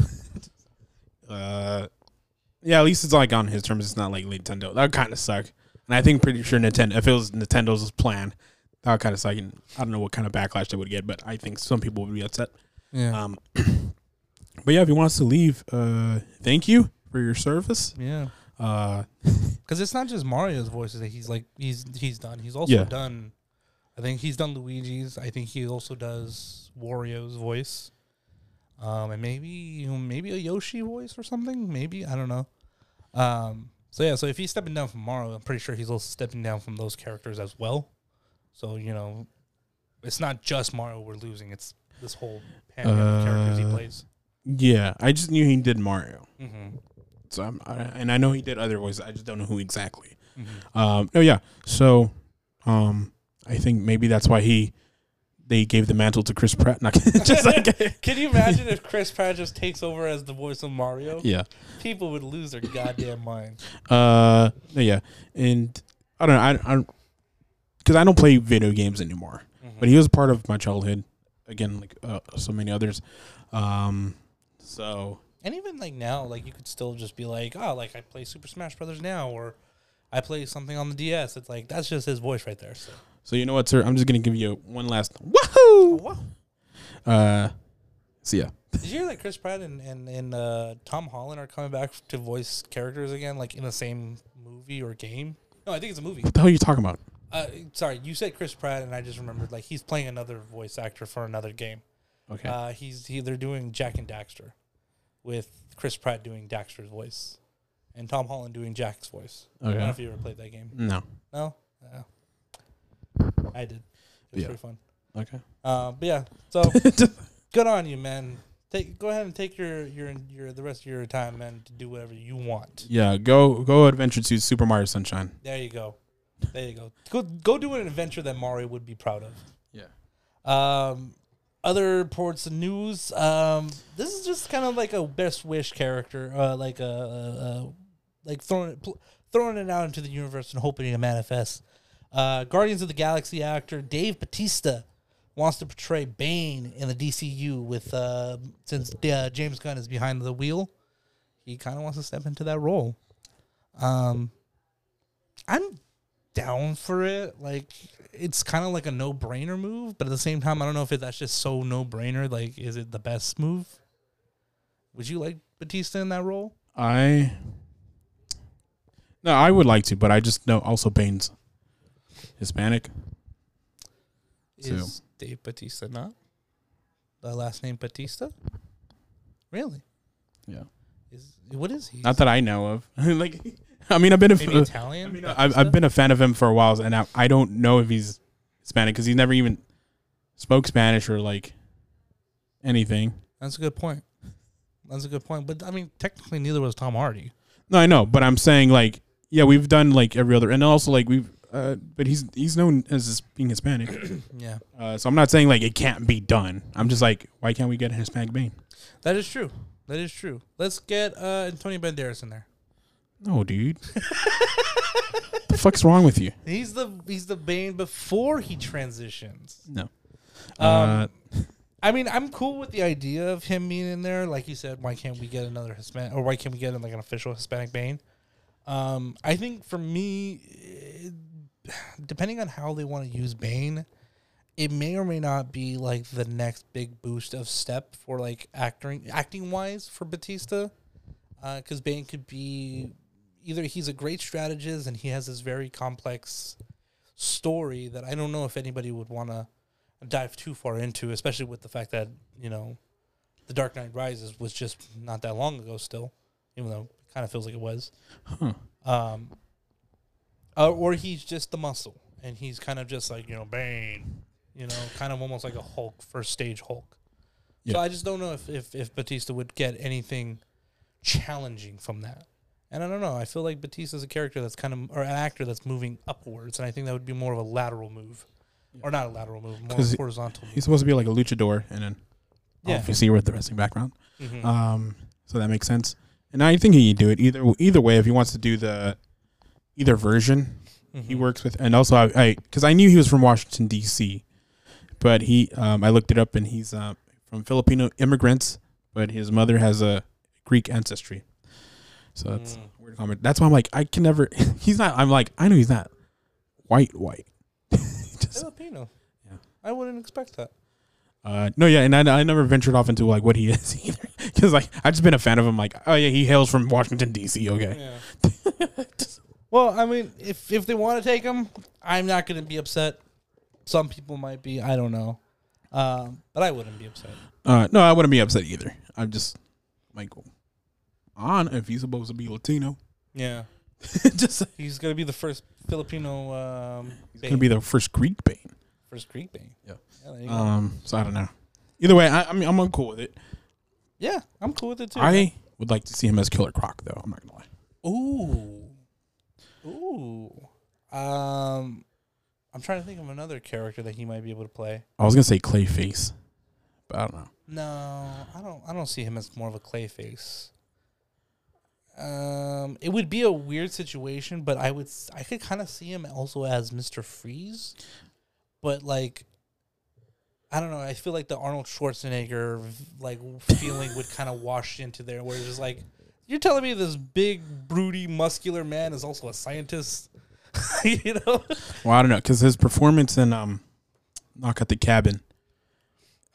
(laughs) uh, yeah. At least it's like on his terms. It's not like Nintendo. That kind of suck. And I think pretty sure Nintendo. If it was Nintendo's plan, that would kind of suck. And I don't know what kind of backlash they would get, but I think some people would be upset. yeah. Um, (clears throat) But yeah, if he wants to leave, uh, thank you for your service. Yeah. Uh, (laughs) Because it's not just Mario's voices that he's like he's he's done. He's also Yeah. done. I think he's done Luigi's. I think he also does Wario's voice, um, and maybe maybe a Yoshi voice or something. Maybe I don't know. Um, so yeah, so if he's stepping down from Mario, I'm pretty sure he's also stepping down from those characters as well. So you know, it's not just Mario we're losing. It's this whole pantheon of characters he Uh, plays. yeah, I just knew he did Mario. Mm-hmm. So I'm, I, and I know he did other voices. I just don't know who exactly. Mm-hmm. Um, no, yeah. So, um, I think maybe that's why he they gave the mantle to Chris Pratt. (laughs) Not just like (laughs) Can you imagine if Chris Pratt just takes over as the voice of Mario? yeah. People would lose their goddamn mind. Uh, yeah. And I don't know. I I because I don't play video games anymore. But he was part of my childhood. Again, like uh, so many others. Um, so and even like now, like you could still just be like, oh, like I play Super Smash Brothers now, or I play something on the DS. It's like that's just his voice right there. So so you know what, sir? I'm just gonna give you one last woohoo. wow. Uh, so yeah. Did you hear that Chris Pratt and and, and uh, Tom Holland are coming back to voice characters again, like in the same movie or game? No, I think it's a movie. What the hell are you talking about? Uh, sorry, you said Chris Pratt, and I just remembered like he's playing another voice actor for another game. Okay. Uh, he's he, they're doing Jak and Daxter, with Chris Pratt doing Daxter's voice, and Tom Holland doing Jak's voice. I don't know okay. if you ever played that game. No. No, no. I did. It was Yeah. pretty fun. Okay. Uh, but yeah, so (laughs) good on you, man. Take go ahead and take your your your the rest of your time, man, to do whatever you want. yeah. Go go adventure to Super Mario Sunshine. There you go. There you go. Go go do an adventure that Mario would be proud of. Yeah. Um, other ports of news. Um, this is just kind of like a best wish character, uh, like a, a, a like throwing it pl- throwing it out into the universe and hoping it manifests. Uh, Guardians of the Galaxy actor Dave Batista wants to portray Bane in the DCU with uh, since uh, James Gunn is behind the wheel, he kind of wants to step into that role. Um, I'm down for it. Like it's kind of like a no brainer move, but at the same time, I don't know if it, that's just so no brainer. Like, is it the best move? Would you like Batista in that role? I. No, I would like to, but I just know also Bane's Hispanic. So- Is Dave Batista not the last name Batista? Really? Yeah. Is what is he? Not that I know of. (laughs) like, I mean, I've been a, maybe uh, Italian. I mean, I've, I've been a fan of him for a while, and I, I don't know if he's Hispanic because he never even spoke Spanish or like anything. That's a good point. That's a good point. But I mean, technically, neither was Tom Hardy. No, I know, but I'm saying like, yeah, we've done like every other, and also like we've, uh, but he's he's known as being Hispanic. (clears throat) Yeah, Uh, so I'm not saying like it can't be done. I'm just like, why can't we get a Hispanic Bane? that is true. That is true. Let's get uh, Antonio Banderas in there. No, dude. (laughs) the fuck's wrong with you? He's the he's the Bane before he transitions. No. Um, I mean, I'm cool with the idea of him being in there. Like you said, why can't we get another Hispanic, or why can't we get like an official Hispanic Bane? Um, I think for me, depending on how they want to use Bane, it may or may not be like the next big boost of step for like acting acting wise for Batista, because Bane could be either he's a great strategist and he has this very complex story that I don't know if anybody would want to dive too far into, especially with the fact that you know, The Dark Knight Rises was just not that long ago. Still, even though it kind of feels like it was. Huh. Um, uh, or he's just the muscle, and he's kind of just like you know Bane, you know, kind of almost like a Hulk, first stage Hulk. So Yeah. I just don't know if, if if Batista would get anything challenging from that. And I don't know. I feel like Batista's a character that's kind of, or an actor that's moving upwards, and I think that would be more of a lateral move, or not a lateral move, more 'Cause he- horizontal. Move. He's supposed to be like a luchador, and then Yeah. obviously with the wrestling background. Mhm. Um, so that makes sense. And I think he can do it either either way. If he wants to do the either version, he Mhm. works with. And also, I because I, knew he was from Washington D.C., but he um, I looked it up, and he's uh, from Filipino immigrants, but his mother has a Greek ancestry. So that's Mm. weird comment. That's why I'm like I can never. (laughs) He's not. I'm like I know he's not white white. (laughs) Just, Filipino. Yeah. I wouldn't expect that. uh, no, yeah, and I, I never ventured off into like what he (laughs) is either. Because like I've just been a fan of him. Like, oh yeah, he hails from Washington D.C. Okay, Yeah. Well, I mean, if if they want to take him, I'm not going to be upset. Some people might be. I don't know, um, but I wouldn't be upset. uh, no, I wouldn't be upset either. I'm just like, on if he's supposed to be Latino, (laughs) Yeah, just he's going to be the first Filipino. Um, he's gonna be the first Greek Bane. first Greek Bane. Yeah. Yeah, there you go. Um, so I don't know. Either way, I, I mean, I'm cool with it. yeah, I'm cool with it too. I would like to see him as Killer Croc, though. I'm not gonna lie. Ooh. Ooh. Um I'm trying to think of another character that he might be able to play. I was gonna say Clayface, but I don't know. No, I don't I don't see him as more of a Clayface. Um it would be a weird situation, but I would s- I could kind of see him also as Mr. Freeze. But like I don't know. I feel like the Arnold Schwarzenegger like feeling would kind of wash into there, where it's just like, you're telling me this big, broody, muscular man is also a scientist, (laughs) you know? Well, I don't know because his performance in um, Knock at the Cabin,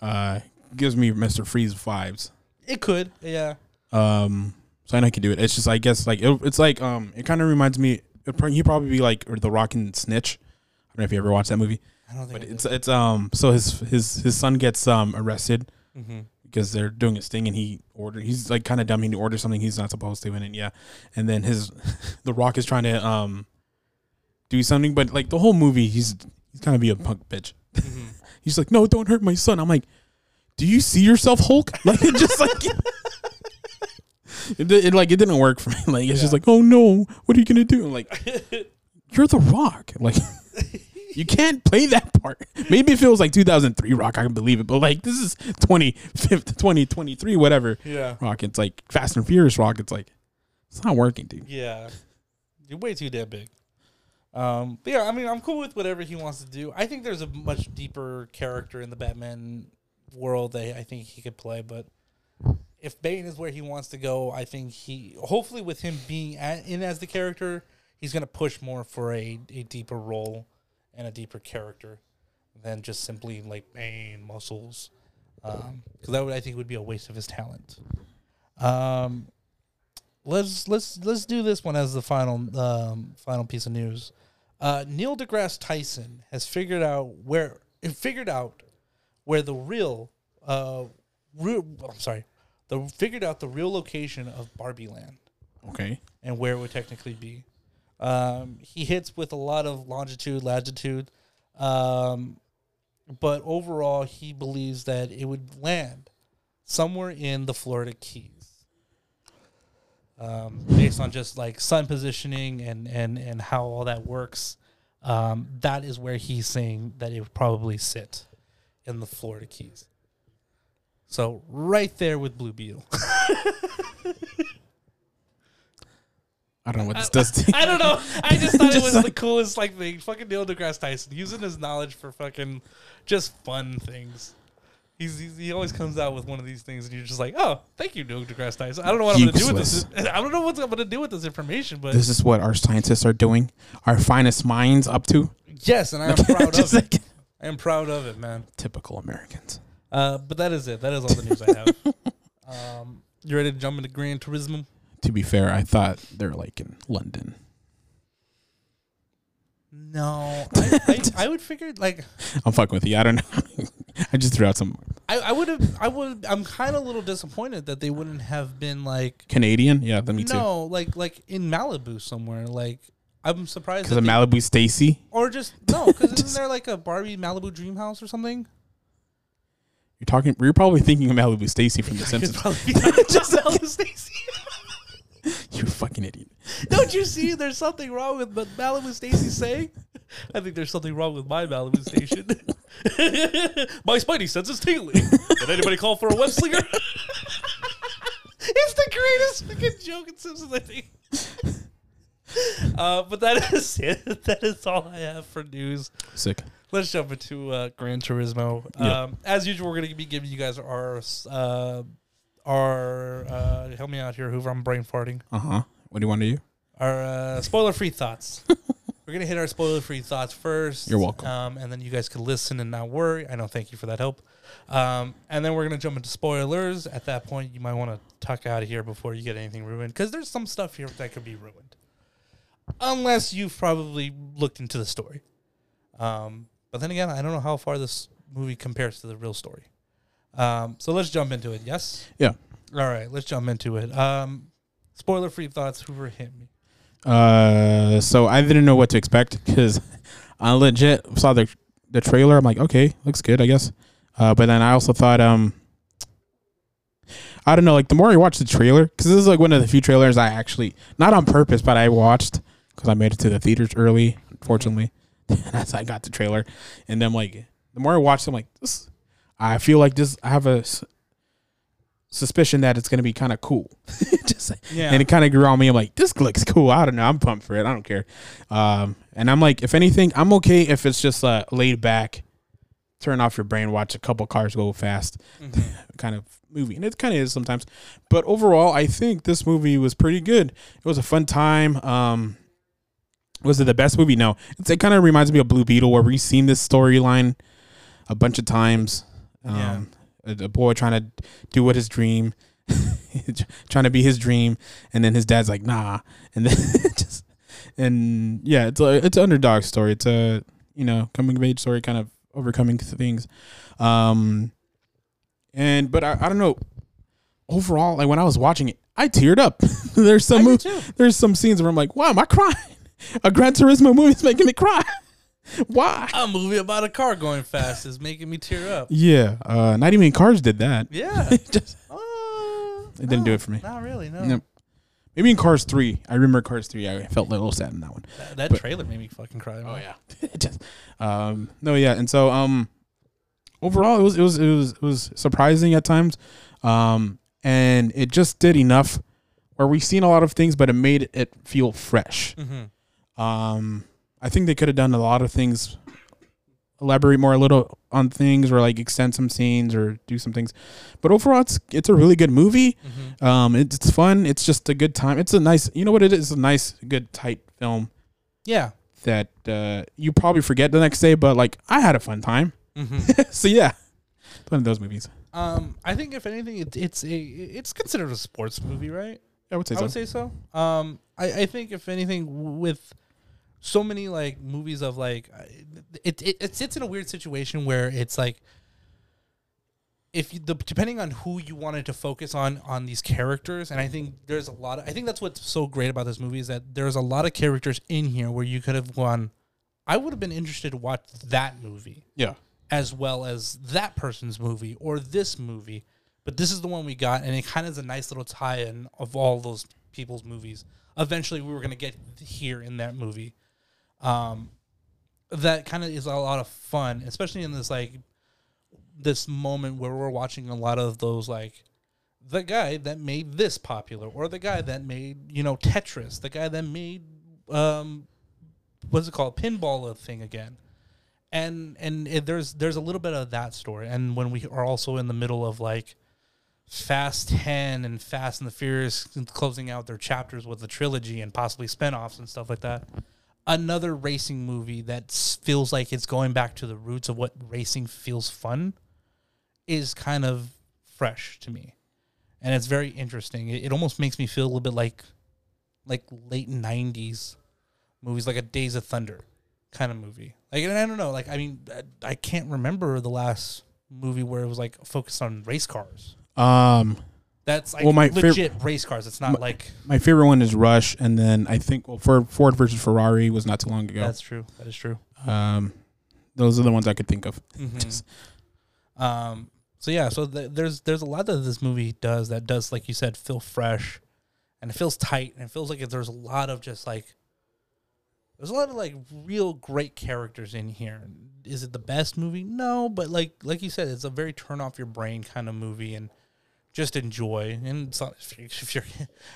uh, gives me Mister Freeze vibes. It could, yeah. Um, so I know he can do it. It's just I guess like it, it's like um, it kind of reminds me. Pro- he'd probably be like or the Rock and Snitch. I don't know if you ever watched that movie, I don't think but it's it's um. So his his his son gets um arrested hmm because they're doing his thing and he ordered he's like kind of dumb. He orders something he's not supposed to and it yeah. And then his (laughs) the rock is trying to um do something but like the whole movie he's he's kind of be a punk bitch. Hmm (laughs) he's like no don't hurt my son. I'm like do you see yourself hulk? (laughs) Like it just like it, it like it didn't work for me. Like it's just like oh no. What are you gonna do? I'm like you're the rock. Like you can't play that part. Maybe if it was like 2003 Rock, I can believe it. But like this is 2050, 2023, whatever yeah. Rock. It's like Fast and Furious Rock. It's like it's not working, dude. Yeah. You're way too damn big. Um, but yeah, I mean, I'm cool with whatever he wants to do. I think there's a much deeper character in the Batman world that I think he could play. But if Bane is where he wants to go, I think he, hopefully, with him being at, in as the character, he's going to push more for a, a deeper role and a deeper character than just simply like Bane muscles. Because that would, I think, would be a waste of his talent. Um, let's let's let's do this one as the final um, final piece of news. Uh, Neil deGrasse Tyson has figured out where figured out where the real uh, real, I'm sorry, the figured out the real location of Barbie Land Okay. and where it would technically be. Um, he hits with a lot of longitude, latitude, um, but overall, he believes that it would land somewhere in the Florida Keys, um, based on just like sun positioning and and and how all that works. Um, that is where he's saying that it would probably sit in the Florida Keys. So right there with Blue Beetle. (laughs) I don't know what this does to you. I don't know. I just thought (laughs) it Just was the coolest like thing. Fucking Neil deGrasse Tyson using his knowledge for fucking just fun things. He's, he's he always comes out with one of these things, and you're just like, oh, thank you, Neil deGrasse Tyson. I don't know what I'm gonna do with this. (laughs) I don't know what I'm gonna do with this information, but This is what our scientists are doing. Our finest minds up to. yes, and I am (laughs) proud of it. I am proud of it, man. typical Americans. Uh, but that is it. That is all the news I have. um, you ready to jump into Gran Turismo? To be fair, I thought they're like in London. No, I, I, (laughs) I would figure like I'm fucking with you. I don't know. (laughs) I just threw out some I, I would have I would I'm kind of a little disappointed that they wouldn't have been like Canadian. Yeah, me too. no like like in Malibu somewhere like I'm surprised Because of they- Malibu Stacy. or just no because (laughs) isn't there like a Barbie Malibu Dream House or something? You're talking. You're probably thinking of Malibu Stacy from The Simpsons. just Malibu Stacy. (laughs) you fucking idiot. Don't you see? There's something wrong with what Malibu Stacy's saying. I think there's something wrong with my Malibu station. (laughs) my Spidey sense is tingling. Did anybody call for a web slinger? it's the greatest fucking joke in Simpsons, I think. (laughs) Uh, but that is it. That is all I have for news. Sick. Let's jump into uh, Gran Turismo. Yep. Um, as usual, we're going to be giving you guys our uh, our uh, help me out here, Hoover. I'm brain farting. Uh huh. What do you want to do? Our uh, spoiler free thoughts. (laughs) we're gonna hit our spoiler free thoughts first. You're welcome. Um, and then you guys can listen and not worry. I know. Thank you for that help. Um, and then we're gonna jump into spoilers. At that point, you might want to tuck out of here before you get anything ruined, because there's some stuff here that could be ruined, unless you've probably looked into the story. Um, but then again, I don't know how far this movie compares to the real story. Um, so let's jump into it. Yes. Yeah. All right, let's jump into it. Um, spoiler free thoughts. Hoover hit me. Uh, so I didn't know what to expect because I legit saw the the trailer. I'm like, okay, looks good, I guess. Uh, but then I also thought, um, I don't know, like the more I watch the trailer, because this is like one of the few trailers I actually, not on purpose, but I watched because I made it to the theaters early, unfortunately. As (laughs) I got the trailer, and then like the more I watched, I'm like, this. I feel like this. I have a s- suspicion that it's gonna be kind of cool. (laughs) Just Yeah. and it kind of grew on me. I'm like, this looks cool. I don't know. I'm pumped for it. I don't care. Um, and I'm like, if anything, I'm okay if it's just uh, laid back, turn off your brain, watch a couple cars go fast (laughs) kind of movie. And it kind of is sometimes. But overall, I think this movie was pretty good. It was a fun time. Um, was it the best movie? No. It's, it kind of reminds me of Blue Beetle, where we've seen this storyline a bunch of times. Yeah. Um, a, a boy trying to do what his dream, (laughs) trying to be his dream, and then his dad's like, nah, and then (laughs) just and yeah, it's a it's an underdog story. It's a you know coming of age story, kind of overcoming things. Um, and but I, I don't know. Overall, like when I was watching it, I teared up. (laughs) there's some I mov- did too. there's some scenes where I'm like, why am I crying? A Gran Turismo movie is making me cry. (laughs) why? A movie about a car going fast is making me tear up. Yeah, uh, not even Cars did that. Yeah. (laughs) Just Uh, It didn't do it for me. Not really. No. Nope. maybe in Cars three. I remember Cars three. I felt a little sad in that one. That, that But- trailer made me fucking cry. man. Oh yeah. (laughs) Just, um, no, yeah, and so um, overall, it was it was it was it was surprising at times, um, and it just did enough where we've seen a lot of things, but it made it feel fresh. Mm-hmm. Um, I think they could have done a lot of things, elaborate more a little on things, or like extend some scenes, or do some things. But overall, it's it's a really good movie. Mm-hmm. Um, it's, it's fun. It's just a good time. It's a nice, you know what it is? It's a nice, good, tight film Yeah. that uh, you probably forget the next day. But like, I had a fun time. Mm-hmm. (laughs) so yeah, it's one of those movies. um, I think if anything, it, it's a it's considered a sports movie, right? I would say I so. would say so. Um, I, I think if anything, with so many like movies of like, it, it it sits in a weird situation where it's like, if you, the depending on who you wanted to focus on on these characters, and I think there's a lot. Of, I think that's what's so great about this movie is that there's a lot of characters in here where you could have gone. I would have been interested to watch that movie yeah. as well as that person's movie or this movie. But this is the one we got, and it kind of is a nice little tie-in of all those people's movies. Eventually, we were going to get here in that movie. Um, that kind of is a lot of fun, especially in this like this moment where we're watching a lot of those like the guy that made this popular, or the guy that made you know Tetris, the guy that made um, what's it called, pinball thing again. And and it, there's there's a little bit of that story. And when we are also in the middle of like fast 10 and fast and the furious closing out their chapters with the trilogy and possibly spin-offs and stuff like that another racing movie that feels like it's going back to the roots of what racing feels fun is kind of fresh to me and it's very interesting it, it almost makes me feel a little bit like like late 90s movies like a days of thunder kind of movie. Like, and I don't know. Like, I mean, I- I can't remember the last movie where it was like focused on race cars. Um, That's like Well, my fav- legit race cars. It's not like my favorite one is Rush, and then I think well, for Ford versus Ferrari was not too long ago. that's true. That is true. Um, those are the ones I could think of. Mhm. (laughs) Um. So yeah. So th- there's there's a lot that this movie does that does like you said feel fresh, and it feels tight, and it feels like there's a lot of just like. There's a lot of like real great characters in here. Is it the best movie? No, but like like you said, it's a very turn off your brain kind of movie, and just enjoy. And not, if, you, if you're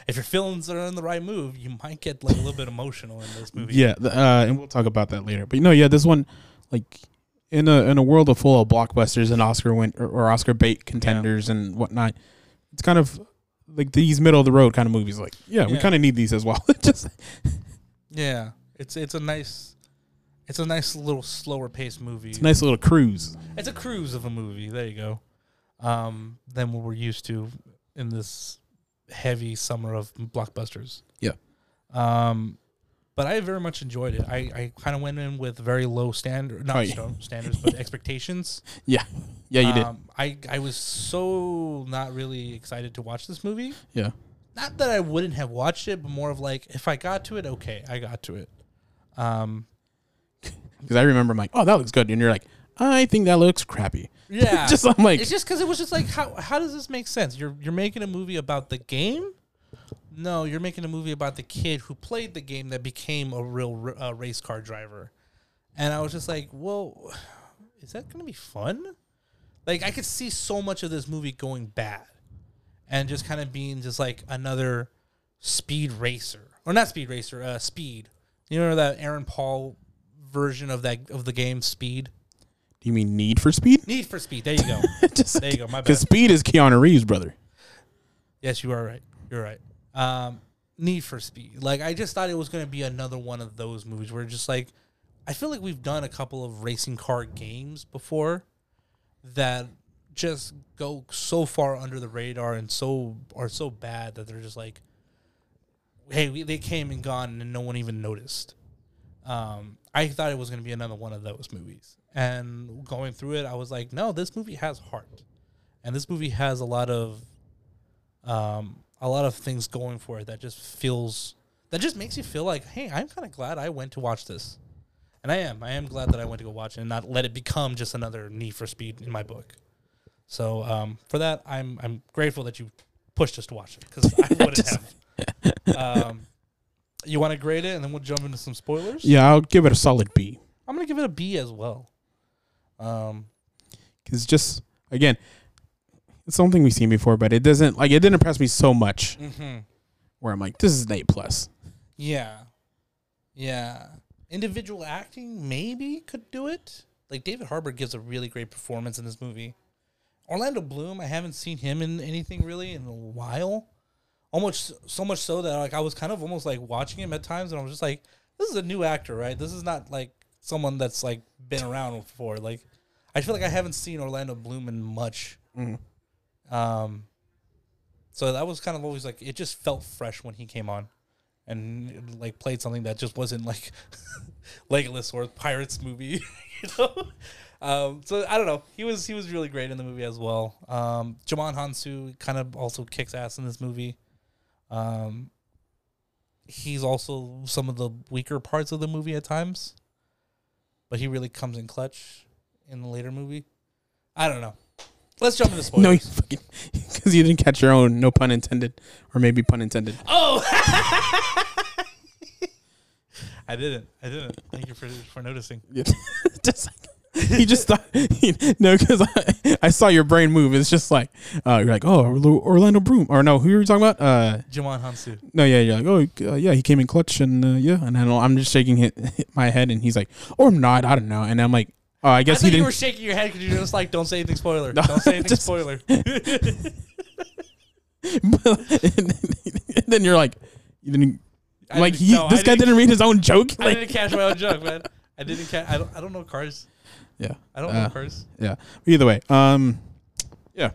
if your feelings are in the right move, you might get like a little bit emotional in this movie. Yeah, the, uh, and we'll talk about that later. But no, yeah, this one, like in a in a world of full of blockbusters and Oscar win or, or Oscar bait contenders and whatnot, it's kind of like these middle of the road kind of movies. Like, yeah, we Yeah. kind of need these as well. (laughs) Just Yeah, it's it's a nice, It's a nice little slower paced movie. It's a nice little cruise. It's a cruise of a movie. There you go. Um, than what we're used to in this heavy summer of blockbusters. Yeah. Um, but I very much enjoyed it. I, I kind of went in with very low standard, not Oh, yeah. standards, but expectations. (laughs) Yeah, yeah, you did. Um, I I was so not really excited to watch this movie. Yeah, Not that I wouldn't have watched it, but more of like if I got to it, okay, I got to it. Um, (laughs) because I remember I'm like, oh, that looks good, and you're like, I think that looks crappy. (laughs) yeah, just I'm like, it's just because it was just like how how does this make sense? You're you're making a movie about the game. No, you're making a movie about the kid who played the game that became a real r- uh, race car driver, and I was just like, well, is that gonna be fun? Like I could see so much of this movie going bad, and just kind of being just like another speed racer or not speed racer, uh, speed. You know that Aaron Paul version of that of the game Speed. Do you mean Need for Speed? Need for Speed. There you go. (laughs) just There you go. My bad. because Speed is Keanu Reeves' brother. Yes, you are right. You're right. Um, Need for Speed. Like I just thought it was going to be another one of those movies where just like I feel like we've done a couple of racing car games before that just go so far under the radar and so are so bad that they're just like hey, we, they came and gone and no one even noticed. Um, I thought it was going to be another one of those movies. And going through it, I was like, no, this movie has heart. And this movie has a lot of um, a lot of things going for it that just feels that just makes you feel like, hey, I'm kind of glad I went to watch this, and I am. I am glad that I went to go watch it and not let it become just another Need for Speed in my book. So um, for that, I'm I'm grateful that you pushed us to watch it because I (laughs) wouldn't Just- have. Um, you want to grade it, and then we'll jump into some spoilers. Yeah, I'll give it a solid B. I'm gonna give it a B as well. Um, Because just again, it's something we've seen before, but it doesn't like it didn't impress me so much. Where I'm like, this is an A plus. Yeah. Yeah. Individual acting maybe could do it. Like David Harbour gives a really great performance in this movie. Orlando Bloom, I haven't seen him in anything really in a while. Almost so much so that like I was kind of almost like watching him at times and I was just like, this is a new actor, right? This is not like someone that's like been around before. Like I feel like I haven't seen Orlando Bloom in much. Um so that was kind of always like it just felt fresh when he came on and like played something that just wasn't like (laughs) Legolas or Pirates movie, (laughs) you know. Um, so I don't know. He was he was really great in the movie as well. Um, Djimon Hounsou kind of also kicks ass in this movie. Um, he's also some of the weaker parts of the movie at times, but he really comes in clutch in the later movie. I don't know. Let's jump into spoilers. No, you fucking (laughs) because you didn't catch your own. No pun intended, or maybe pun intended. Oh, (laughs) I didn't. I didn't. Thank you for for noticing. Yeah. (laughs) just like, you just thought no, because I, I saw your brain move. It's just like uh, you're like, oh, Orlando Broom, or no, who are you talking about? Uh, Djimon Hounsou. no, yeah, you're like, oh, uh, yeah, he came in clutch, and uh, yeah, and then I'm just shaking hit, hit my head, and he's like, or not, I don't know, and I'm like, oh, I I guess thought he you were shaking your head because you're just like, don't say anything spoiler. No, don't say (laughs) anything just- spoiler. (laughs) and then you're like, you didn't. I like didn't- he, no, I this guy didn't read his own joke. I Like, didn't catch my own joke, man. (laughs) I didn't catch. I don't. I don't know cars. yeah, I don't Uh, know cars. yeah. Either way, um, yeah,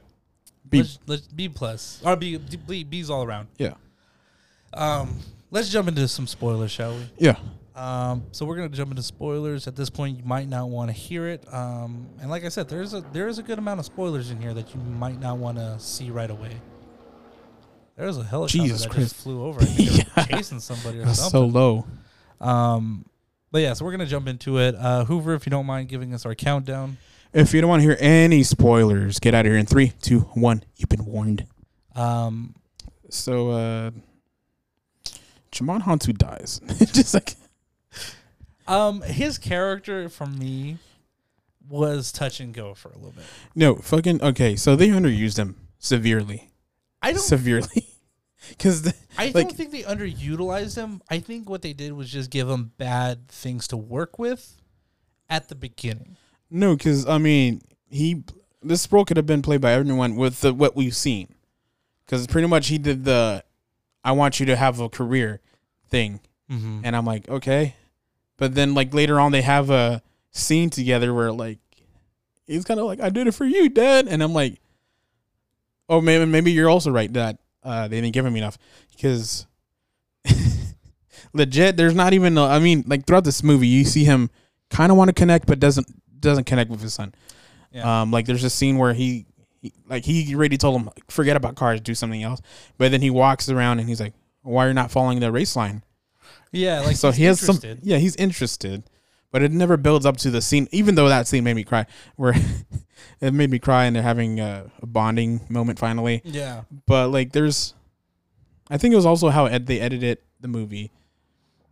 B. Let's, let's B plus or B, B B's all around. yeah, Um, let's jump into some spoilers, shall we? yeah. Um, so we're gonna jump into spoilers. At this point, you might not want to hear it. Um, and like I said, there's a there is a good amount of spoilers in here that you might not want to see right away. There was a helicopter Jesus that Christ. just flew over. I think (laughs) Yeah. chasing somebody or That's something. so low. Um, but yeah, so we're gonna jump into it. Uh, Hoover, if you don't mind giving us our countdown. If you don't want to hear any spoilers, get out of here in three, two, one. You've been warned. Um, So, uh, Djimon Hounsou dies. (laughs) Just like, um, his character for me was touch and go for a little bit. no, fucking, okay. So they underused him severely. I don't. Severely. (laughs) Because, I like- don't think they underutilized him. I think what they did was just give him bad things to work with at the beginning. no, because, I mean, he, this role could have been played by everyone with the, what we've seen. Because pretty much he did the, I want you to have a career thing. Mm-hmm. And I'm like, okay. But then like later on they have a scene together where like he's kind of like I did it for you, Dad, and I'm like, oh maybe maybe you're also right, Dad. Uh, they didn't give him enough because (laughs) legit, there's not even. I mean, like throughout this movie, you see him kind of want to connect, but doesn't doesn't connect with his son. Yeah. Um, like there's a scene where he, he, like he already told him forget about cars, do something else. But then he walks around and he's like, why are you not following the race line? Yeah, like so he's he has interested. some. Yeah, he's interested, but it never builds up to the scene. Even though that scene made me cry, (laughs) where it made me cry, and they're having a, a bonding moment finally. Yeah, But like, there's, I think it was also how ed- they edited the movie,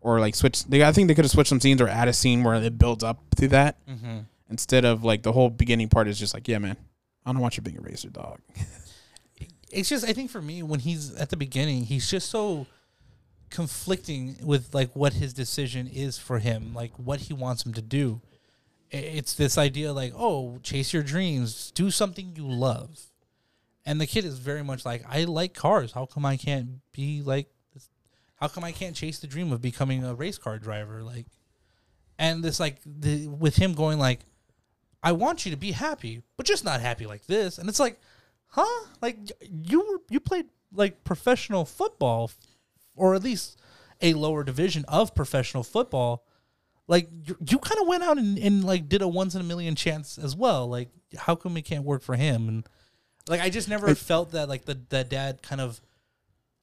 or like switch. They I think they could have switched some scenes or add a scene where it builds up to that mm-hmm. instead of like the whole beginning part is just like, yeah, man, I don't want you being a racer dog. (laughs) it's just I think for me when he's at the beginning, he's just so conflicting with like what his decision is for him, like what he wants him to do. It's this idea like, oh, chase your dreams, do something you love. And the kid is very much like, I like cars. How come I can't be like this? How come I can't chase the dream of becoming a race car driver? Like, and this like the with him going like, I want you to be happy, but just not happy like this. And it's like, huh? Like you you played like professional football, or at least a lower division of professional football. Like you, you kind of went out and, and like did a once in a million chance as well. Like how come it can't work for him? And like I just never I- felt that like the that dad kind of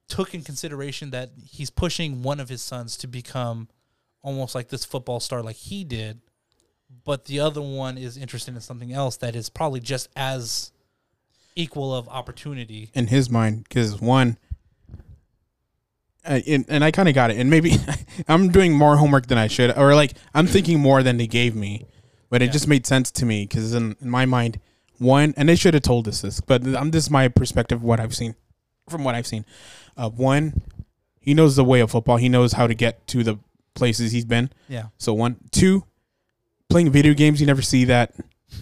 took in consideration that he's pushing one of his sons to become almost like this football star like he did but the other one is interested in something else that is probably just as equal of opportunity. in his mind because one uh, and, and i kind of got it and maybe (laughs) i'm doing more homework than i should or like i'm thinking more than they gave me but it Yeah. just made sense to me because in, in my mind one and they should have told us this but i'm this is my perspective of what i've seen from what i've seen uh, one he knows the way of football he knows how to get to the places he's been Yeah. so one two playing video games you never see that (laughs)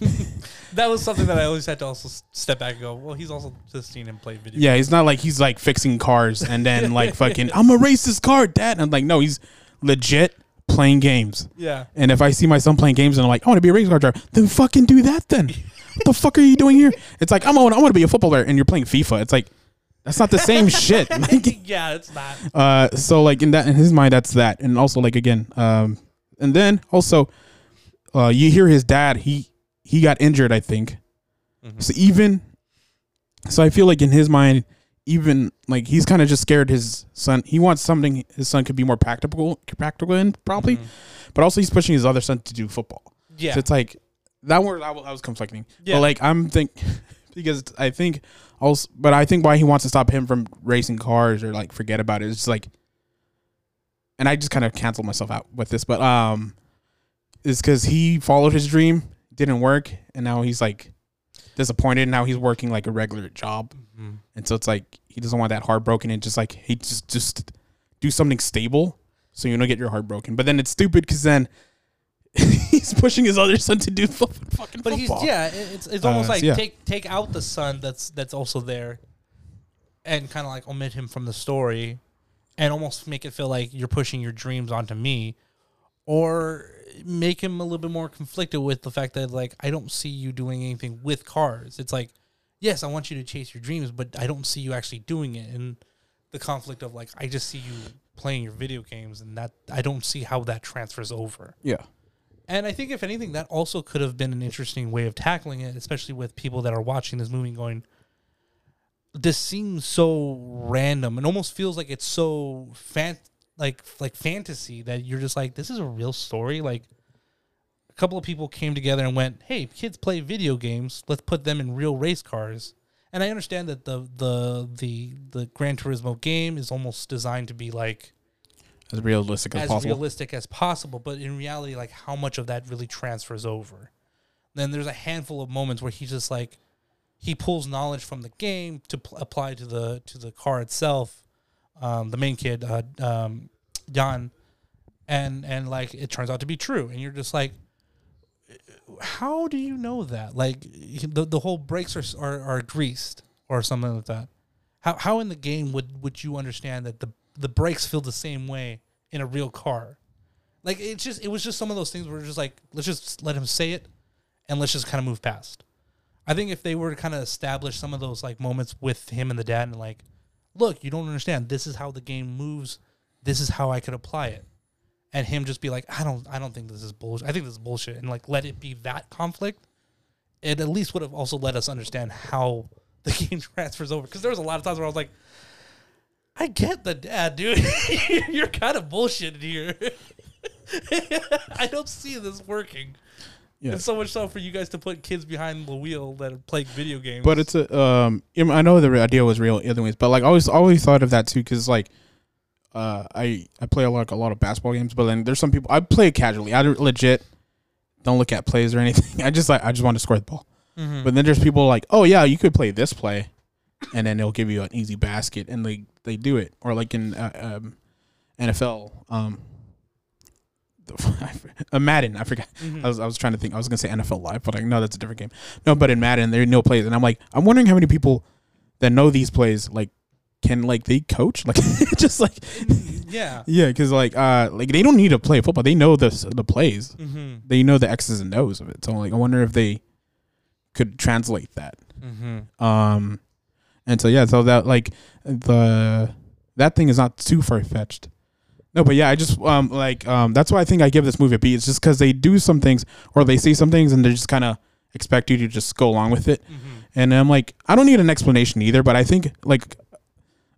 That was something that I always had to also step back and go, well, he's also just seen him play video. Yeah, he's not like he's like fixing cars and then (laughs) like fucking I'm gonna race this car, dad. And I'm like, no, he's legit playing games. Yeah. And if I see my son playing games and I'm like, I want to be a race car driver, then fucking do that then. (laughs) what the fuck are you doing here? It's like I'm on, I want to be a footballer and you're playing FIFA. It's like that's not the same (laughs) shit. Like, yeah, it's not. uh, so like in that in his mind, that's that. And also like again, um, and then also, uh, you hear his dad. He he got injured, I think. So even, so I feel like in his mind, even like he's kind of just scared his son. He wants something his son could be more practical, practical in probably, but also he's pushing his other son to do football. Yeah. So it's like that word I was, I was conflicting. Yeah. But like I'm think (laughs) because I think also, but I think why he wants to stop him from racing cars or like forget about it is just like, and I just kind of canceled myself out with this, but um, is because he followed his dream, didn't work, and now he's like disappointed. Now he's working like a regular job, and so it's like he doesn't want that heartbroken. and just like he just just do something stable so you don't get your heart broken. But then it's stupid because then. (laughs) he's pushing his other son to do fu- fucking But football. he's yeah, it- it's it's Uh, almost so like yeah. take take out the son that's that's also there, and kind of like omit him from the story, and almost make it feel like you're pushing your dreams onto me, or make him a little bit more conflicted with the fact that like I don't see you doing anything with cars. It's like, yes, I want you to chase your dreams, but I don't see you actually doing it, and the conflict of like I just see you playing your video games, and that I don't see how that transfers over. yeah. And I think, if anything, that also could have been an interesting way of tackling it, especially with people that are watching this movie going, this seems so random and almost feels like it's so fan like like fantasy that you're just like, this is a real story. Like a couple of people came together and went, Hey, kids play video games, let's put them in real race cars. And I understand that the the the the Gran Turismo game is almost designed to be like As realistic as, as possible. realistic as possible. But in reality, like how much of that really transfers over? Then there's a handful of moments where he's just like he pulls knowledge from the game to pl- apply to the to the car itself. Um, the main kid, uh, um, Jann, and and like it turns out to be true, and you're just like, how do you know that? Like the the whole brakes are are, are greased or something like that. How how in the game would would you understand that the the brakes feel the same way in a real car? Like it's just it was just some of those things where just like let's just let him say it, and let's just kind of move past. I think if they were to kind of establish some of those like moments with him and the dad, and like, look, you don't understand. This is how the game moves. This is how I could apply it, and him just be like, I don't, I don't think this is bullshit. I think this is bullshit, and like let it be that conflict. It at least would have also let us understand how (laughs) the game transfers over because there was a lot of times where I was like, I get the dad, dude. (laughs) You're kind of bullshitting here. (laughs) I don't see this working. Yeah. And so much so for you guys to put kids behind the wheel that are playing video games. But it's a um. I know the idea was real, in other ways, but like I always always thought of that too, because like, uh, I I play a lot a lot of basketball games, but then there's some people I play casually. I legit don't look at plays or (laughs) anything. I just like I just want to score the ball. Mhm. But then there's people like, oh yeah, you could play this play, and then they'll give you an easy basket, and they they do it. Or like in uh, um, NFL, um, (laughs) Madden. I forgot. Mhm. I was I was trying to think. I was gonna say NFL Live, but I know that's a different game. No, but in Madden there are no plays, and I'm like, I'm wondering how many people that know these plays like can like they coach (laughs) like (laughs) just like yeah. (laughs) yeah, because like uh like they don't need to play football. They know the the plays. Mm-hmm. They know the X's and O's of it. So like I wonder if they could translate that. Mm-hmm. Um, and so yeah, so that like the that thing is not too far fetched. No, but yeah, I just um like um that's why I think I give this movie a B. It's just because they do some things or they say some things and they just kind of expect you to just go along with it. Mm-hmm. And I'm like, I don't need an explanation either. But I think like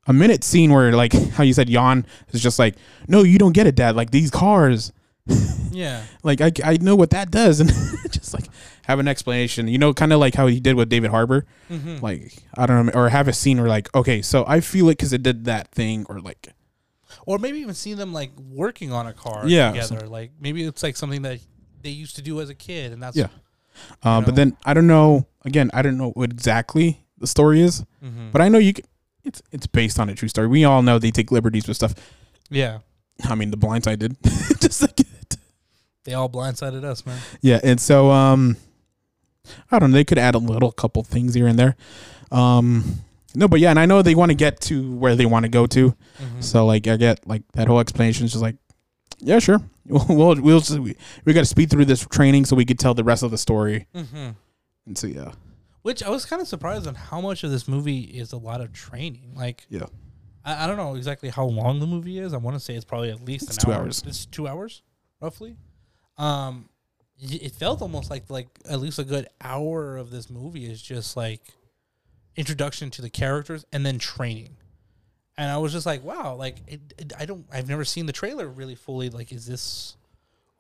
a minute scene where like (laughs) how you said Jann is just like, no, you don't get it, Dad. Like these cars, (laughs) Yeah. like I I know what that does, (laughs) and just like have an explanation. You know, kind of like how he did with David Harbour Mm-hmm. like I don't know, or have a scene where like, okay, so I feel it because it did that thing, or like, Or maybe even see them like working on a car Yeah, together. Like maybe it's like something that they used to do as a kid, and that's Yeah. know? but then I don't know. Again, I don't know what exactly the story is, Mhm. but I know you. Can, it's it's based on a true story. We all know they take liberties with stuff. yeah, I mean, The Blind Side did, (laughs) just like they all blindsided us, man. yeah. And so, um, I don't know. They could add a little couple things here and there. Um, no, but yeah, and I know they want to get to where they want to go to. Mhm. So like I get like that whole explanation is just like, yeah, sure. (laughs) We'll we'll, we'll just, we, we got to speed through this training so we could tell the rest of the story. Mhm. And so yeah, Which I was kind of surprised on how much of this movie is a lot of training. Like, Yeah. I, I don't know exactly how long the movie is. I want to say it's probably at least It's an two hour. hours. It's two hours, roughly. Um, y- it felt almost like like at least a good hour of this movie is just like introduction to the characters and then training. And I was just like, wow, like it, it, I don't, I've never seen the trailer really fully. Like, is this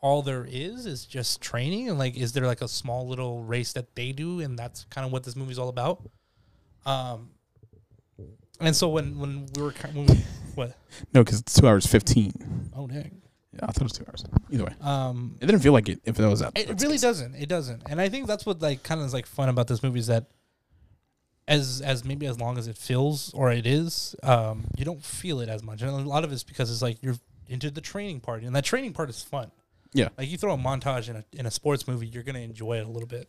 all there is? Is just training? And like, is there like a small little race that they do? And that's kind of what this movie's all about. Um, and so when when we were when we, what? no, because it's two hours fifteen. Oh dang. Yeah, I thought it was two hours. Either way, Um, it didn't feel like it if it was that. it really case. doesn't. It doesn't. And I think that's what like kind of is like fun about this movie is that as as maybe as long as it feels or it is, um, you don't feel it as much. And a lot of it's because it's like you're into the training part, and that training part is fun. Yeah. Like you throw a montage in a in a sports movie, you're gonna enjoy it a little bit.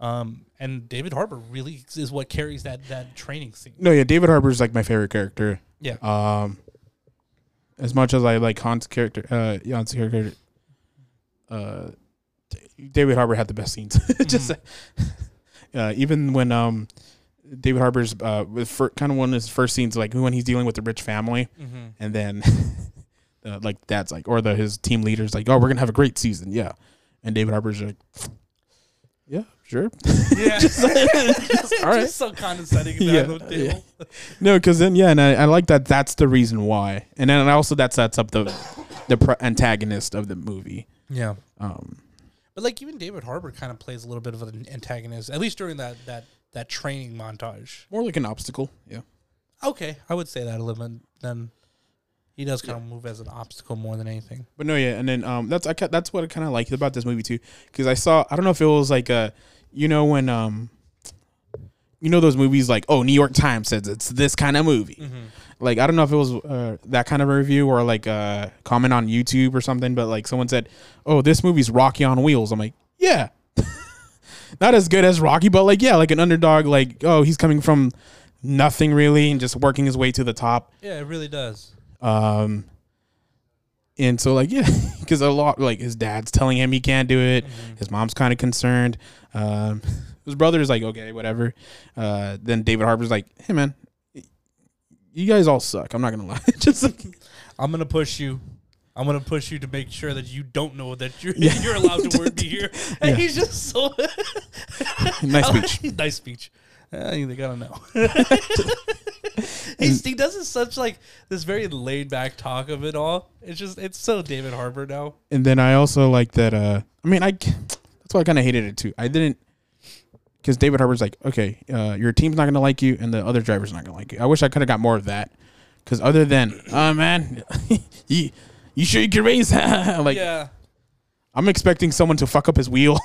Um, and David Harbour really is what carries that that training scene. No, yeah, David Harbour is like my favorite character. Yeah. Um, as much as I like Han's character, uh, Jann's character, uh, David Harbour had the best scenes. (laughs) Just, uh, even when um, David Harbour's uh, kind of one of his first scenes, like when he's dealing with the rich family, Mm-hmm. and then, (laughs) uh, like dad's like, or the his team leaders like, oh, we're gonna have a great season, yeah, and David Harbour's like, yeah, sure, (laughs) Yeah. all right. (laughs) (laughs) Just so condescending Yeah, table. No, because then yeah, and I, I like that. That's the reason why, and then also that sets up the the pro- antagonist of the movie. Yeah. Um, But like even David Harbour kind of plays a little bit of an antagonist, at least during that that that training montage. more like an obstacle. Yeah, Okay, I would say that a little bit. Then he does kind of move as an obstacle more than anything. but no, yeah, and then um, that's I ca- that's what I kind of liked about this movie too, because I saw I don't know if it was like a, you know when um, you know those movies like oh New York Times says it's this kind of movie. Like I don't know if it was uh, that kind of a review or like a comment on YouTube or something, but like someone said, "Oh, this movie's Rocky on wheels." I'm like, yeah, (laughs) not as good as Rocky, but like yeah, like an underdog. Like oh, he's coming from nothing really and just working his way to the top. Yeah, it really does. Um, And so like (laughs) yeah, because a lot like his dad's telling him he can't do it. Mm-hmm. His mom's kind of concerned. Um, (laughs) his brother's like okay, whatever. Uh, then David Harbour's like, hey man, you guys all suck. I'm not gonna (laughs) lie. Just like, I'm gonna push you. I'm gonna push you to make sure that you don't know that you're Yeah. you're allowed to work be here. And Yeah. he's just so nice speech. nice speech. Uh, they gotta know. (laughs) he's, he does such like this very laid back talk of it all. It's just it's so David Harbour now. And then I also like that. Uh, I mean, I that's why I kind of hated it too. I didn't because David Harbour's like, okay, uh, your team's not gonna like you, and the other driver's not gonna like you. I wish I could have got more of that. Because other than, oh man, (laughs) you you sure you can race? (laughs) like yeah, I'm expecting someone to fuck up his wheel.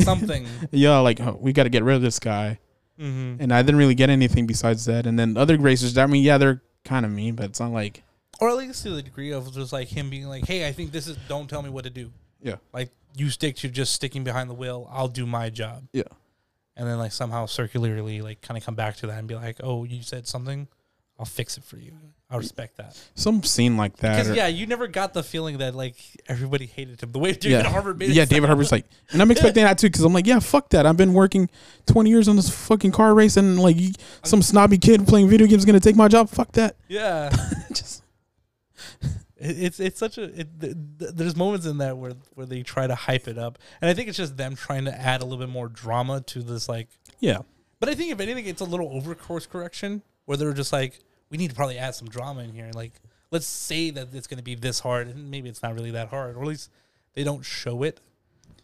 Something. yeah, like oh, we got to get rid of this guy. Mm-hmm. And I didn't really get anything besides that. And then other racers, I mean, yeah, they're kind of mean, but it's not like Or at least to the degree of just like him being like, "Hey, I think this is. Don't tell me what to do. yeah, Like you stick to just sticking behind the wheel. I'll do my job." yeah. and then like somehow circularly like kind of come back to that and be like, "Oh, you said something, I'll fix it for you." I respect that Some scene like that. because or- yeah, you never got the feeling that like everybody hated him the way (laughs) David yeah, Harbour made yeah. David. Harbour's like, and I'm expecting that too because I'm like, yeah, fuck that. I've been working 20 years on this fucking car race, and like you- some snobby kid playing video games is gonna take my job. Fuck that. (laughs) yeah, Just it, it's it's such a it, th- th- there's moments in that where where they try to hype it up, and I think it's just them trying to add a little bit more drama to this like. yeah, But I think if anything, it's a little over course correction where they're just like, we need to probably add some drama in here. Like, let's say that it's going to be this hard, and maybe it's not really that hard, or at least they don't show it.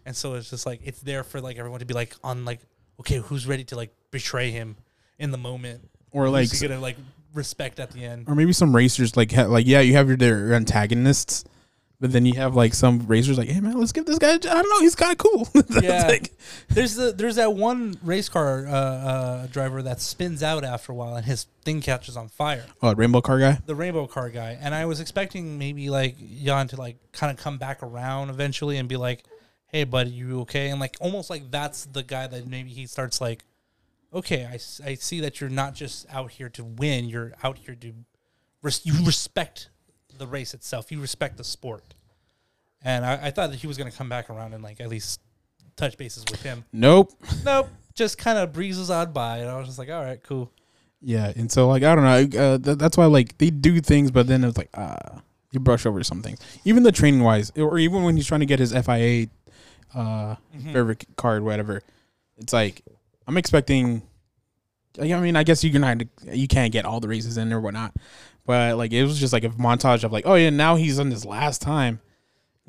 And so it's just like it's there for like everyone to be like on like, okay, who's ready to like betray him in the moment, or like, who's gonna like respect at the end. or maybe some racers like ha- like yeah, you have your their antagonists. But then you have like some racers like, hey man, let's give this guy. I don't know, he's kind of cool. (laughs) Yeah. like- There's the there's that one race car uh, uh, driver that spins out after a while, and his thing catches on fire. oh, rainbow car guy. the rainbow car guy, and I was expecting maybe like Jann to like kind of come back around eventually and be like, "Hey, buddy, you okay?" And like almost like that's the guy that maybe he starts like, "Okay, I I see that you're not just out here to win; you're out here to res- you respect the race itself, you respect the sport." And I, I thought that he was gonna come back around and like at least touch bases with him. Nope. Nope, just kind of breezes on by, and I was just like, "All right, cool." Yeah, and so like I don't know. Uh, th- that's why like they do things, but then it's like ah, you brush over some things. Even the training wise, or even when he's trying to get his FIA uh Mhm. favorite card, whatever. It's like I'm expecting. I mean, I guess you can not you can't get all the races in or whatnot, but like it was just like a montage of like, oh yeah, now he's on his last time.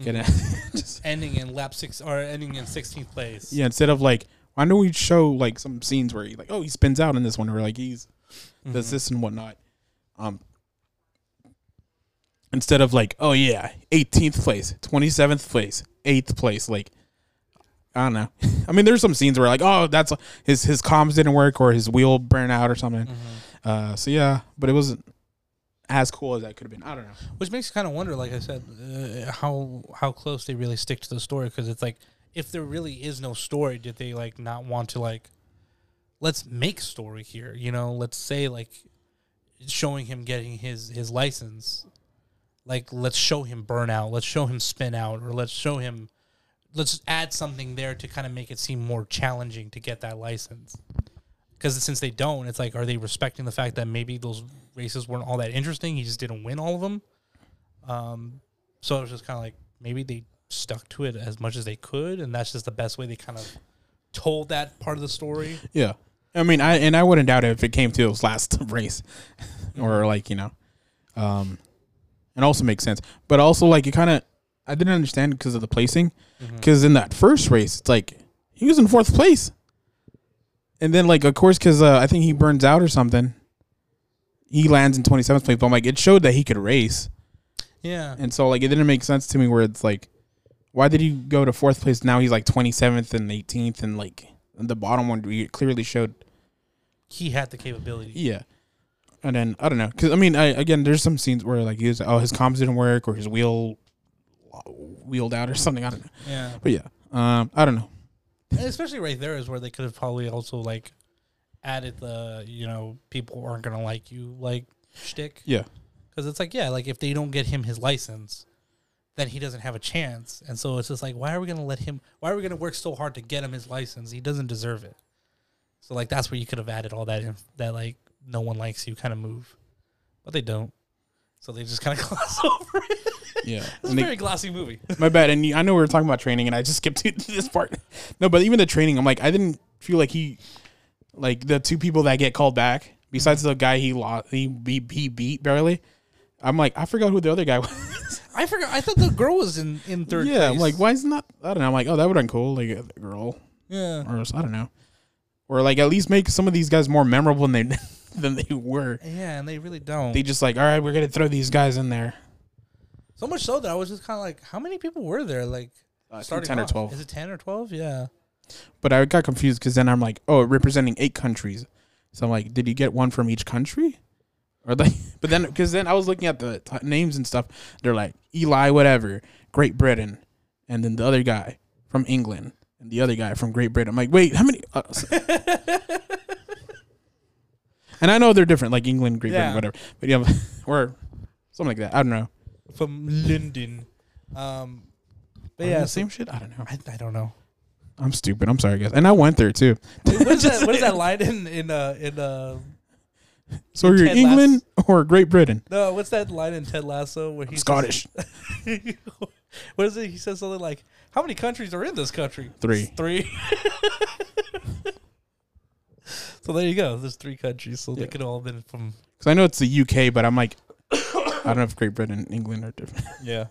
Gonna (laughs) just ending in lap six or ending in 16th place. yeah. Instead of like, I know we show like some scenes where he like, oh, he spins out in this one, or like he's does Mhm. this and whatnot. Um, instead of like, oh yeah, 18th place, 27th place, eighth place, like I don't know. (laughs) I mean, there's some scenes where like, oh, that's his his comms didn't work or his wheel burned out or something. Mhm. Uh, so yeah, but it wasn't as cool as that could have been. I don't know. Which makes you kind of wonder, like I said, uh, how how close they really stick to the story. Because it's like, if there really is no story, did they like not want to like, let's make story here? You know, let's say like, showing him getting his his license, like let's show him burn out, let's show him spin out, or let's show him, let's add something there to kind of make it seem more challenging to get that license. Because since they don't, it's like, are they respecting the fact that maybe those races weren't all that interesting? He just didn't win all of them. Um, so it was just kind of like maybe they stuck to it as much as they could, and that's just the best way they kind of told that part of the story. Yeah, I mean, I and I wouldn't doubt it if it came to his last (laughs) race, or like you know, um, it also makes sense. But also like it kind of, I didn't understand because of the placing. Because in that first race, it's like he was in fourth place, and then like of course because uh, I think he burns out or something. He lands in twenty seventh place, but I'm like it showed that he could race, Yeah, and so like it didn't make sense to me where it's like, why did he go to fourth place? Now he's like twenty seventh and eighteenth, and like the bottom one clearly showed he had the capability. yeah. And then I don't know, because I mean, I, again, there's some scenes where like he was, oh, his comms didn't work or his wheel wheeled out or something. I don't know, Yeah, but yeah, um, I don't know. and especially right there is where they could have probably also like added the you know people aren't gonna like you like shtick. Yeah, Because it's like yeah, like if they don't get him his license, then he doesn't have a chance. And so it's just like, why are we gonna let him? Why are we gonna work so hard to get him his license? He doesn't deserve it. So like that's where you could have added all that in, that like no one likes you kind of move, but they don't. So they just kind of (laughs) gloss over it. Yeah. (laughs) It's a very glossy movie. my bad. And I know we were talking about training, and I just skipped (laughs) to this part. No, but even the training, I'm like, I didn't feel like he, like the two people that get called back, besides the guy he lost, he beat, he beat barely. I'm like, I forgot who the other guy was. I forgot. I thought the girl was in in third. yeah, I'm like, why is not? I don't know. I'm like, oh, that would have been cool, like a girl, Yeah. or I don't know, or like at least make some of these guys more memorable than they (laughs) than they were. Yeah, and they really don't. They just like, all right, we're gonna throw these guys in there. so much so that I was just kind of like, how many people were there? Like Uh, starting ten or twelve. Is it ten or twelve? Yeah. But I got confused because then I'm like, oh, representing eight countries. So I'm like, did you get one from each country? Or like, (laughs) but then because then I was looking at the t- names and stuff. They're like Eli, whatever, Great Britain, and then the other guy from England, and the other guy from Great Britain. I'm like, wait, how many? Uh, (laughs) and I know they're different, like England, Great Yeah. Britain, whatever. But yeah, (laughs) or something like that. I don't know. From London. Um, but Are they yeah, the so- same shit. I don't know. I, I don't know. I'm stupid. I'm sorry, guys. And I went there too. What is that? What is that (laughs) line in in uh in uh So you're Ted England or Great Britain? no? What's that line in Ted Lasso where he's Scottish. (laughs) what is it? He says something like, "How many countries are in this country?" Three. Three. (laughs) so there you go. There's three countries, so Yeah. they could all have been from Because I know it's the UK, but I'm like, (coughs) I don't know if Great Britain and England are different. (laughs) yeah.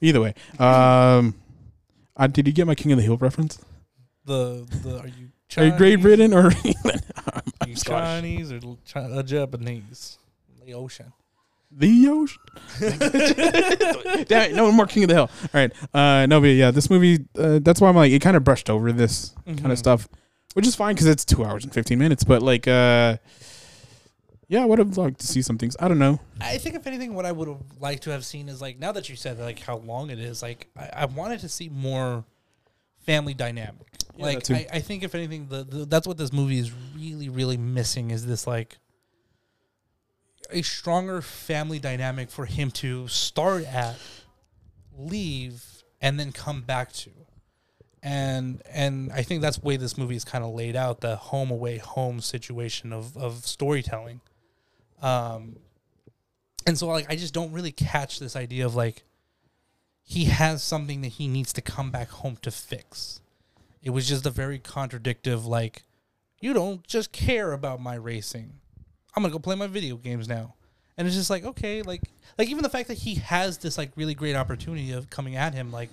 Either way, um, uh, did you get my King of the Hill reference? The the are you Are you Great Chinese? Britain or (laughs) England? I'm, (laughs) I'm you Scottish. Chinese or Chi- uh, Japanese? The ocean. The ocean. (laughs) Damn it, no more King of the Hill. All right, uh, no, but yeah, this movie. Uh, that's why I'm like, it kind of brushed over this kind Mhm. of stuff, which is fine because it's two hours and 15 minutes. But like, uh, yeah, I would have liked to see some things. I don't know. I think if anything, what I would have liked to have seen is like now that you said like how long it is, like I, I wanted to see more family dynamic. Yeah, like. I, I think if anything, the, the that's what this movie is really really missing is this like a stronger family dynamic for him to start at, leave, and then come back to. And and I think that's the way this movie is kind of laid out the home away home situation of of storytelling. Um, and so like I just don't really catch this idea of like he has something that he needs to come back home to fix. It was just a very contradictive like you don't just care about my racing. I'm to go play my video games now. And it's just like okay, like like even the fact that he has this like really great opportunity of coming at him like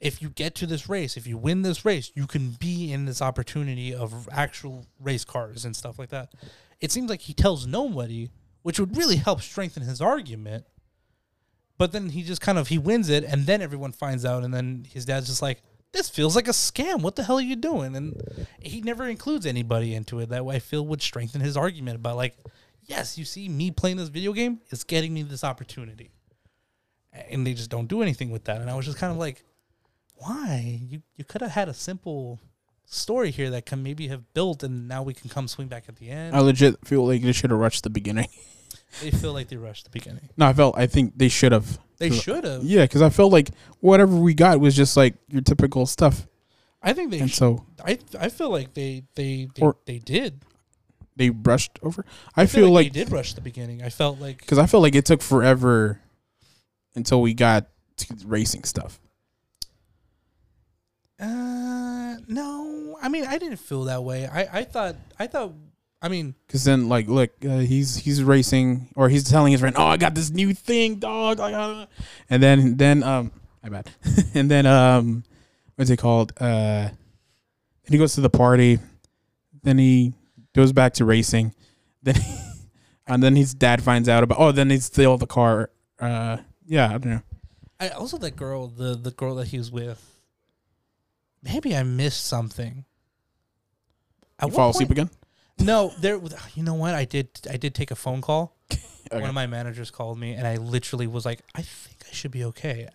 if you get to this race, if you win this race, you can be in this opportunity of actual race cars and stuff like that. It seems like he tells nobody, which would really help strengthen his argument. But then he just kind of he wins it, and then everyone finds out, and then his dad's just like, "This feels like a scam. What the hell are you doing?" And he never includes anybody into it. That way, feel would strengthen his argument about like, "Yes, you see, me playing this video game is getting me this opportunity." And they just don't do anything with that. And I was just kind of like, why? You you could have had a simple story here that can maybe have built, and now we can come swing back at the end. I legit feel like they should have rushed the beginning. (laughs) they feel like they rushed the beginning. no, I felt. I think they should have. They should have. Yeah, because I felt like whatever we got was just like your typical stuff, I think they. and Sh- so I I feel like they they they, Or- they did. they brushed over. I, I feel, like they did rush the beginning. I felt like because I felt like it took forever until we got to racing stuff. uh no. I mean, I didn't feel that way. I I thought I thought. I mean, Because then, like, look, uh, he's he's racing, or he's telling his friend, "Oh, I got this new thing, dog." And then then um, my bad. (laughs) and then um, what's it called? Uh, he goes to the party. Then he goes back to racing. (laughs) Then he, and then his dad finds out about. Oh, then he steal the car. Uh, yeah, I don't know. I also that girl, the the girl that he was with. Maybe I missed something. At You fall asleep again? No, there. You know what? I did. I did take a phone call. (laughs) Okay. One of my managers called me, and I literally was like, "I think I should be okay."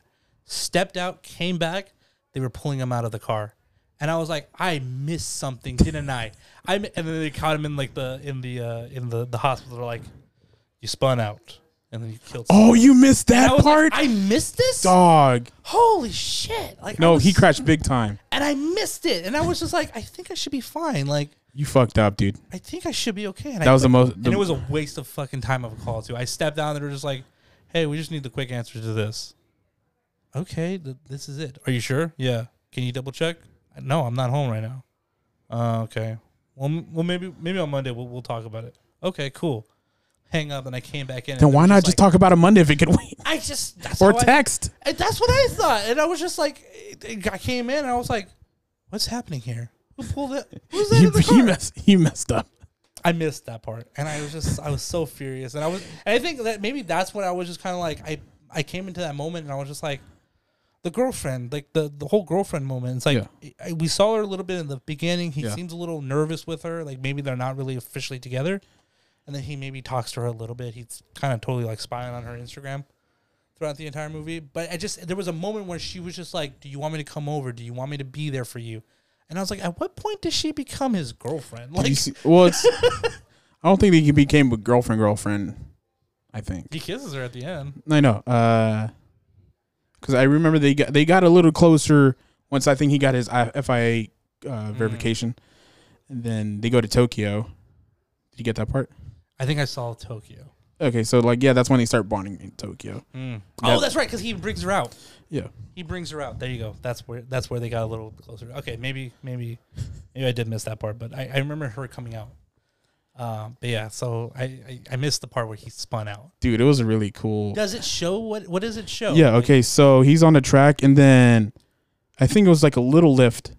Stepped out, came back. They were pulling him out of the car, and I was like, "I missed something, didn't I?" I and then they caught him in like the in the uh, in the the hospital. They're like, "You spun out," and then you killed. Oh, you missed And I that was part, Like, I missed this. dog. Holy shit! Like I No, was- he crashed big time. and I missed it, and I was just like, I think I should be fine. Like You fucked up, dude. I think I should be okay. And That I was the most. and it was a waste of fucking time of a call too. I stepped down and they were just like, "Hey, we just need the quick answer to this." Okay, th- this is it. Are you sure? Yeah. Can you double check? No, I'm not home right now. Uh, okay. Well, m- well, maybe maybe on Monday we'll we'll talk about it. Okay, cool. Hang up, and I came back in. then and why not just like- talk about it Monday if it could wait, I just that's or how I- text? and that's what I thought, and I was just like, I came in, and I was like, "What's happening here? Who pulled it? Who's that He, in the he car?" messed. He messed up. I missed that part, and I was just I was so furious, and I was and I think that maybe that's when I was just kind of like I I came into that moment, and I was just like the girlfriend, like the the whole girlfriend moment. It's like I, we saw her a little bit in the beginning. He Yeah. seems a little nervous with her, like maybe they're not really officially together, and then he maybe talks to her a little bit. He's kind of totally like spying on her Instagram throughout the entire movie. But I just there was a moment where she was just like, "Do you want me to come over? Do you want me to be there for you?" And I was like, "At what point does she become his girlfriend?" Like see, well, it's. (laughs) I don't think he became a girlfriend girlfriend. I think. he kisses her at the end. I know. Uh, because I remember they got they got a little closer once I think he got his FIA uh, verification, and then they go to Tokyo. Did you get that part? I think I saw Tokyo. Okay, so like yeah, that's when they start bonding in Tokyo. Oh, that's right, because he brings her out. Yeah. He brings her out. There you go. That's where that's where they got a little closer. Okay, maybe maybe maybe I did miss that part, but I, I remember her coming out. Um, but yeah, so I, I I missed the part where he spun out. Dude, it was a really cool. Does it show what what does it show? Yeah. Okay. So he's on the track, and then I think it was like a little lift.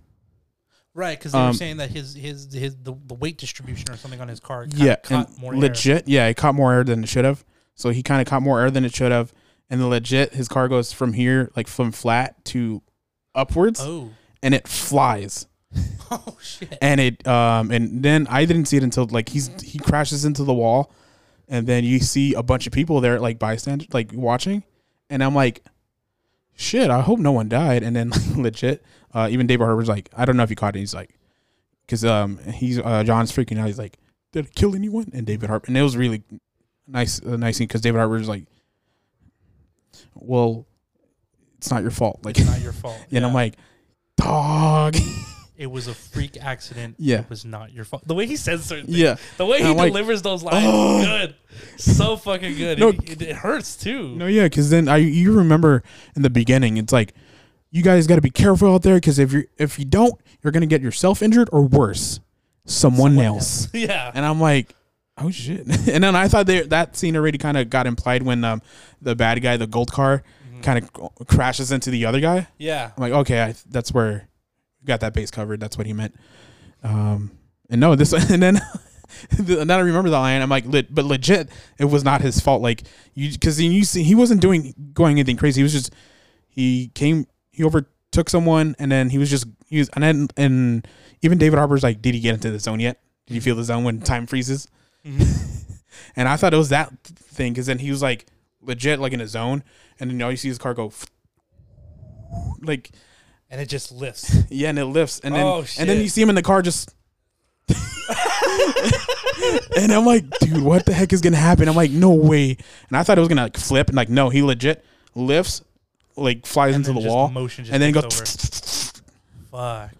Right? Because they were Um, saying that his his his the, the weight distribution or something on his car. Yeah, caught and more air. legit. Yeah, it caught more air than it should have. So he kind of caught more air than it should have, and the legit his car goes from here like from flat to upwards, Oh, and it flies. (laughs) oh shit! and it um and then I didn't see it until like he's he crashes into the wall, and then you see a bunch of people there like bystanders like watching, and I'm like, shit, I hope no one died. And then (laughs) legit, uh, even David Harbour's like, I don't know if you caught it. He's like, because um he's uh John's freaking out. He's like, did it kill anyone? And David Harbour, and it was really nice uh, nice because David Harbour's like, well, it's not your fault. Like, It's not your fault. (laughs) and I'm like, dog. (laughs) it was a freak accident. Yeah. it was not your fault. The way he says certain things, yeah. the way he I'm like, delivers those lines, "Oh." good, so fucking good. No, it, it, it hurts too. No, yeah, because then I you remember in the beginning, it's like you guys got to be careful out there because if you if you don't, you're gonna get yourself injured or worse, someone, Someone else. (laughs) yeah, And I'm like, oh shit. (laughs) and then I thought they, that scene already kind of got implied when um the bad guy, the gold car, Mm-hmm. kind of crashes into the other guy. yeah. I'm like, okay, I, that's where we got that base covered. That's what he meant. Um, and no, this (laughs) and then. and then I remember the line. I'm like, lit, but legit, it was not his fault. Like you, because you see, he wasn't doing going anything crazy. He was just he came, he overtook someone, and then he was just he was, and then and even David Harbour's like, did he get into the zone yet? Did you feel the zone when time freezes? Mm-hmm. (laughs) and I thought it was that thing because then he was like legit like in a zone, and then all you see his car go like and it just lifts. (laughs) yeah, and it lifts, and then Oh, and then you see him in the car just. (laughs) and I'm like, dude, what the heck is gonna happen? I'm like, no way. And I thought it was gonna like flip, and like, no, he legit lifts, like flies And into the wall, the and then takes goes. Fuck.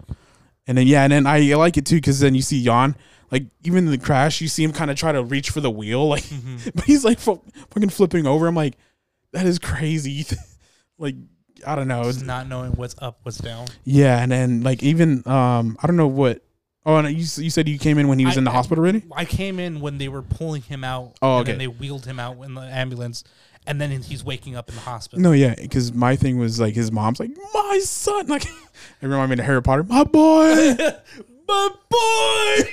And then yeah, and then I like it too because then you see Jann, like even in the crash, you see him kind of try to reach for the wheel, like, Mm-hmm. (laughs) but he's like fu- fucking flipping over. I'm like, that is crazy. (laughs) like I don't know. Just not knowing what's up, what's down. Yeah, and then like even um I don't know what. Oh, and you you said you came in when he was I- in the I- hospital already. I came in when they were pulling him out. Oh, And then okay. they wheeled him out in the ambulance, and then he's waking up in the hospital. No, yeah, because my thing was like his mom's like my son, (laughs) like it reminded me of Harry Potter, my boy. (laughs) My boy.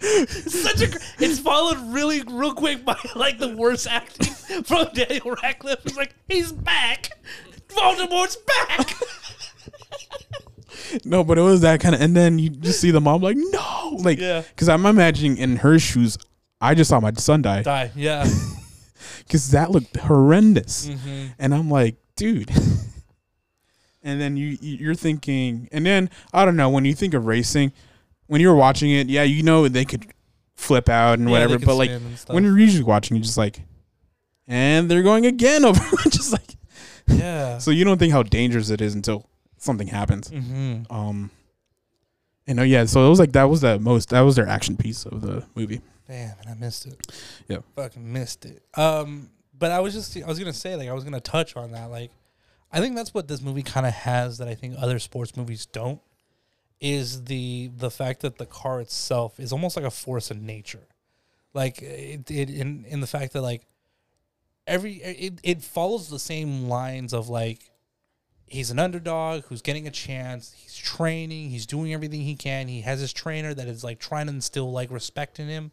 (laughs) Such a. It's followed really real quick by like the worst acting from Daniel Radcliffe. It's like he's back. Voldemort's back. no, but it was that kind of, and then you just see the mom like no, like Yeah. because I'm imagining in her shoes, I just saw my son die Die. Yeah. Because that looked horrendous, hmm and I'm like, dude. (laughs) And then you you're thinking, and then I don't know when you think of racing, when you're watching it, yeah, you know they could flip out and whatever, but like when you're usually watching, you're just like, and they're going again (laughs) over just like Yeah. so you don't think how dangerous it is until something happens. mm-hmm. Um and oh yeah, so it was like that was the most that was their action piece of the movie. Damn, and I missed it. Yeah. Fucking missed it. Um, but I was just I was gonna say like I was gonna touch on that. Like, I think that's what this movie kind of has that I think other sports movies don't. Is the the fact that the car itself is almost like a force of nature, like it, it in in the fact that like every it, it follows the same lines of like he's an underdog who's getting a chance. He's training. He's doing everything he can. He has his trainer that is like trying to instill like respect in him,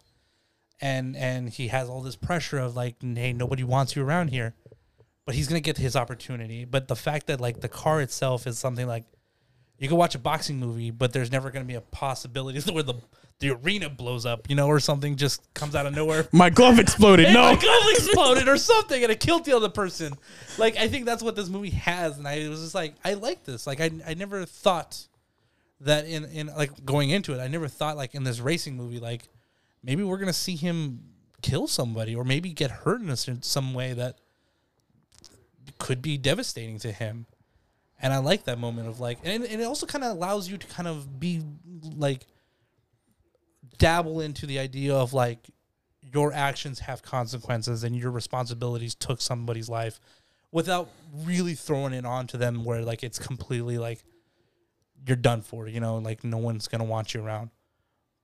and and he has all this pressure of like, hey, nobody wants you around here, but he's gonna get his opportunity. But the fact that like the car itself is something like you can watch a boxing movie, but there's never gonna be a possibility (laughs) where the the arena blows up, you know, or something just comes out of nowhere. My glove exploded. Hey, no. my glove exploded or something, and it killed the other person. Like I think that's what this movie has, and I was just like, I like this. Like I, I never thought that in in like going into it, I never thought like in this racing movie, like maybe we're gonna see him kill somebody or maybe get hurt in a, some way that could be devastating to him. And I like that moment of like, and, and it also kind of allows you to kind of be like dabble into the idea of like your actions have consequences and your responsibilities took somebody's life without really throwing it onto them where like it's completely like you're done for, you know, like no one's gonna want you around.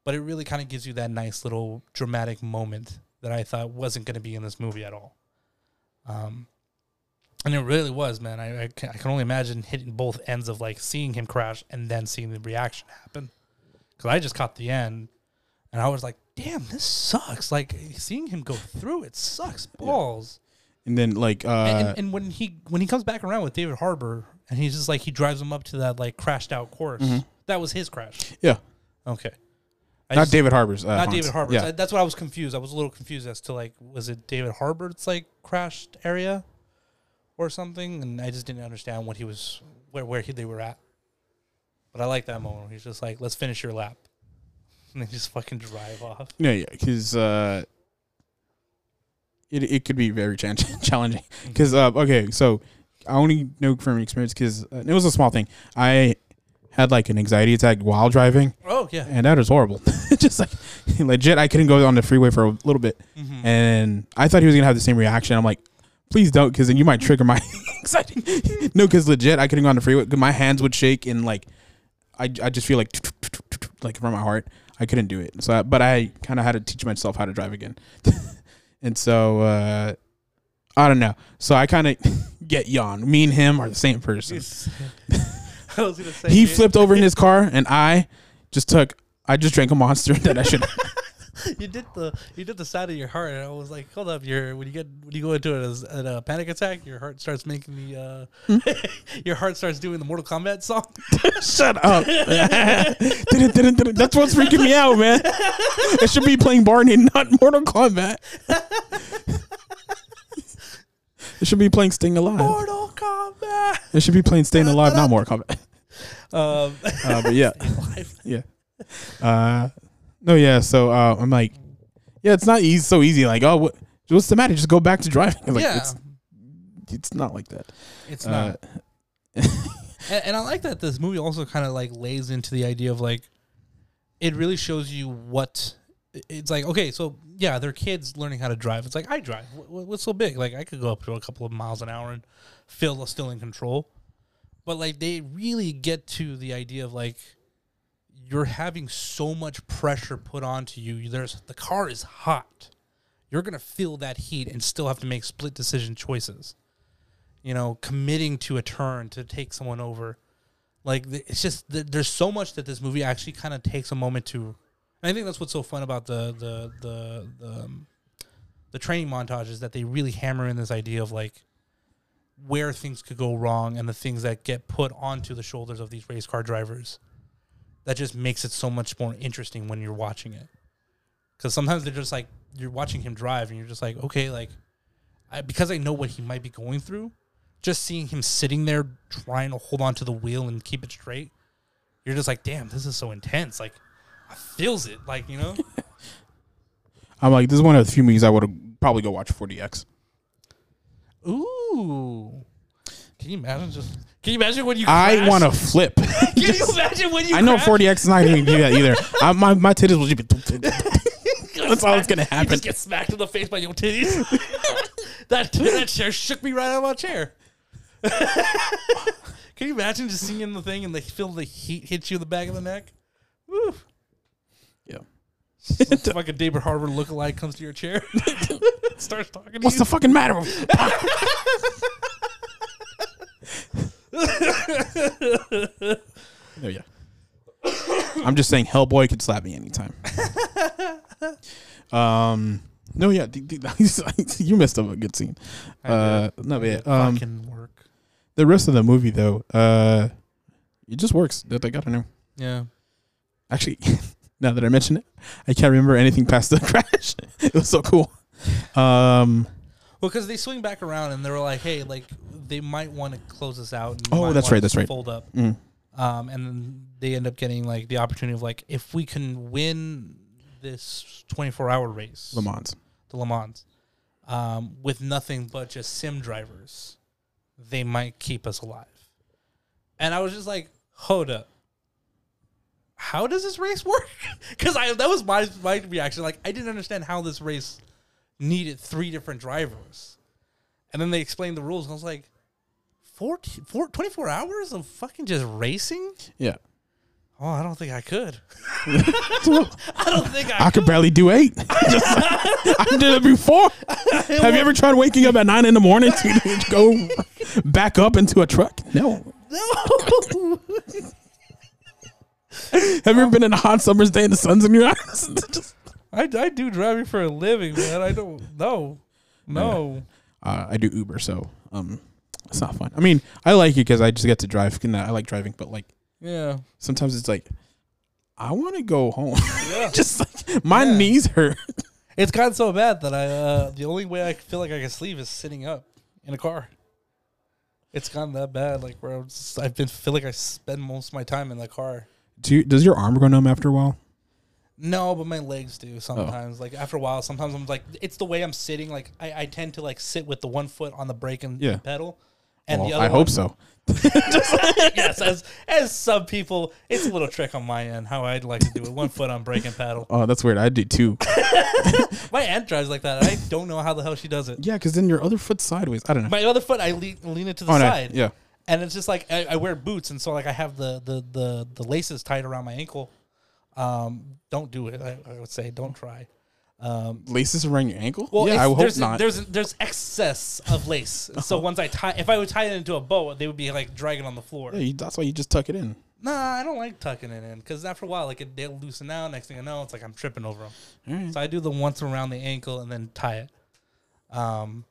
But it really kind of gives you that nice little dramatic moment that I thought wasn't gonna be in this movie at all. Um, and it really was, man. I I can, I can only imagine hitting both ends of like seeing him crash and then seeing the reaction happen. Because I just caught the end, and I was like, "Damn, this sucks!" Like seeing him go through it sucks balls. And then like uh and, and, and when he when he comes back around with David Harbour, and he's just like he drives him up to that like crashed out course. That was his crash. yeah. Okay, I Not just- David Harbour's. Uh, not Hans. David Harbour. Yeah. That's what I was confused. I was a little confused as to like, was it David Harbour's like crashed area or something? And I just didn't understand what he was, where where he, they were at. But I like that moment. Where he's just like, "Let's finish your lap," (laughs) and they just fucking drive off. Yeah, yeah, because uh, it it could be very (laughs) challenging. Because uh, okay, so I only know from experience because uh, it was a small thing. I had like an anxiety attack while driving, Oh yeah. and that was horrible. (laughs) Just like legit, I couldn't go on the freeway for a little bit, Mhm. and I thought he was gonna have the same reaction. I'm like, please don't, because then you might trigger my (laughs) anxiety. (laughs) no, because legit, I couldn't go on the freeway. My hands would shake and like, I I just feel like (tsk) like from my heart. I couldn't do it. So, I, but I kind of had to teach myself how to drive again. and so, uh, I don't know. So I kind of get Jann. Me and him are the same person. (laughs) I was gonna say He dude, flipped over in his car, and I just took. I just drank a monster (laughs) that I should. (laughs) You did the you did the side of your heart, and I was like, "Hold up! You're when you get when you go into a, a panic attack, your heart starts making the uh, your heart starts doing the Mortal Kombat song." Shut up. That's what's freaking me out, man. It should be playing Barney, not Mortal Kombat. It should be playing Staying Alive. Mortal Kombat. It should be playing Staying Alive, not Mortal Kombat. (laughs) Um, (laughs) Uh, but yeah, (laughs) yeah. Uh, no, yeah. So uh, I'm like, yeah, it's not easy. So easy. Like, oh, what, what's the matter? Just go back to driving. Like, yeah, it's it's not like that. it's Uh, not. and, and I like that this movie also kind of like lays into the idea of like, it really shows you what it's like. Okay, so yeah, they're kids learning how to drive. It's like I drive. What, what's so big? Like I could go up to a couple of miles an hour and feel still in control. But like they really get to the idea of like you're having so much pressure put onto you. There's the car is hot. You're gonna feel that heat and still have to make split decision choices you know, committing to a turn to take someone over. Like it's just there's so much that this movie actually kind of takes a moment to. And I think that's what's so fun about the the the the, um, the training that they really hammer in this idea of like where things could go wrong and the things that get put onto the shoulders of these race car drivers. That just makes it so much more interesting when you're watching it. Because sometimes they're just like you're watching him drive and you're just like, okay, like I, because I know what he might be going through, just seeing him sitting there trying to hold on to the wheel and keep it straight, you're just like, damn, this is so intense. Like, I feels it. Like, you know? (laughs) I'm like, this is one of the few movies I would probably go watch 4DX. Ooh. Can you imagine just? Can you imagine when you? I want to (laughs) flip. Can you imagine when you? I know crash? 4DX is not going to do that either. I, my, my titties will just be. (laughs) That's all that's going to You happen. just get smacked in the face by your titties. that that chair shook me right out of my chair. Can you imagine just seeing the thing and they feel the heat hit you in the back of the neck? Woo. Some (laughs) fucking David Harbour lookalike comes to your chair, (laughs) starts talking to What's you. the fucking matter? (laughs) oh yeah. I'm just saying, Hellboy could slap me anytime. um, no, yeah, d- d- you missed up a good scene. Uh, no, but yeah, um, fucking work. the rest of the movie though, uh, it just works. That I gotta know. Yeah. Actually, now that I mention it, I can't remember anything past the (laughs) crash. it was so cool. Um, Well, because they swing back around and they were like, "Hey, like they might want to close us out." And Oh, that's right, that's right. Fold up, mm, um, and then they end up getting like the opportunity of like, if we can win this twenty-four hour race, Le Mans. the Le Mans, um, with nothing but just sim drivers, they might keep us alive. And I was just like, hold up. How does this race (laughs) work? Because I that was my my reaction. Like I didn't understand how this race needed three different drivers. And then they explained the rules, and I was like, 14, four, 24 hours of fucking just racing? Yeah. Oh, I don't think I could. (laughs) I don't think I, I could barely do eight. (laughs) Just- I did it before. Have you ever tried waking up at nine in the morning to go back up into a truck? No. No. (laughs) Have you ever been in a hot summer's day and the sun's in your eyes? (laughs) Just- I, I do driving for a living, man. I don't know. No. uh, I do Uber, so um, it's not fun. I mean, I like it because I just get to drive. and I like driving, but like Yeah. sometimes it's like I want to go home. Yeah. (laughs) just like my Yeah. knees hurt. It's gotten so bad that I uh, the only way I feel like I can sleep is sitting up in a car. It's gotten that bad, like where I'm just, I've been feel like I spend most of my time in the car. Do you, does your arm go numb after a while? No, but my legs do sometimes. Like after a while, sometimes I'm like, it's the way I'm sitting. Like I, I tend to like sit with the one foot on the brake and Yeah. pedal, and Well, the other. I one- hope so. (laughs) yes, as as some people, it's a little trick on my end how I'd like to do it. One foot on brake and pedal. Oh, that's weird. I do too. (laughs) My aunt drives like that. I don't know how the hell she does it. yeah, because then your other foot's sideways. I don't know. My other foot, I lean, lean it to the oh, no. side. Yeah. And it's just like I, I wear boots, and so like I have the the the the laces tied around my ankle. Um, don't do it. I, I would say don't try. Um, Laces around your ankle? well, yeah, I hope there's, not. There's there's excess of lace, (laughs) so once I tie, if I would tie it into a bow, they would be like dragging on the floor. yeah, you, that's why you just tuck it in. Nah, I don't like tucking it in because after a while, like it, they'll loosen out. Next thing I know, it's like I'm tripping over them. Right. So I do the once around the ankle and then tie it. Um,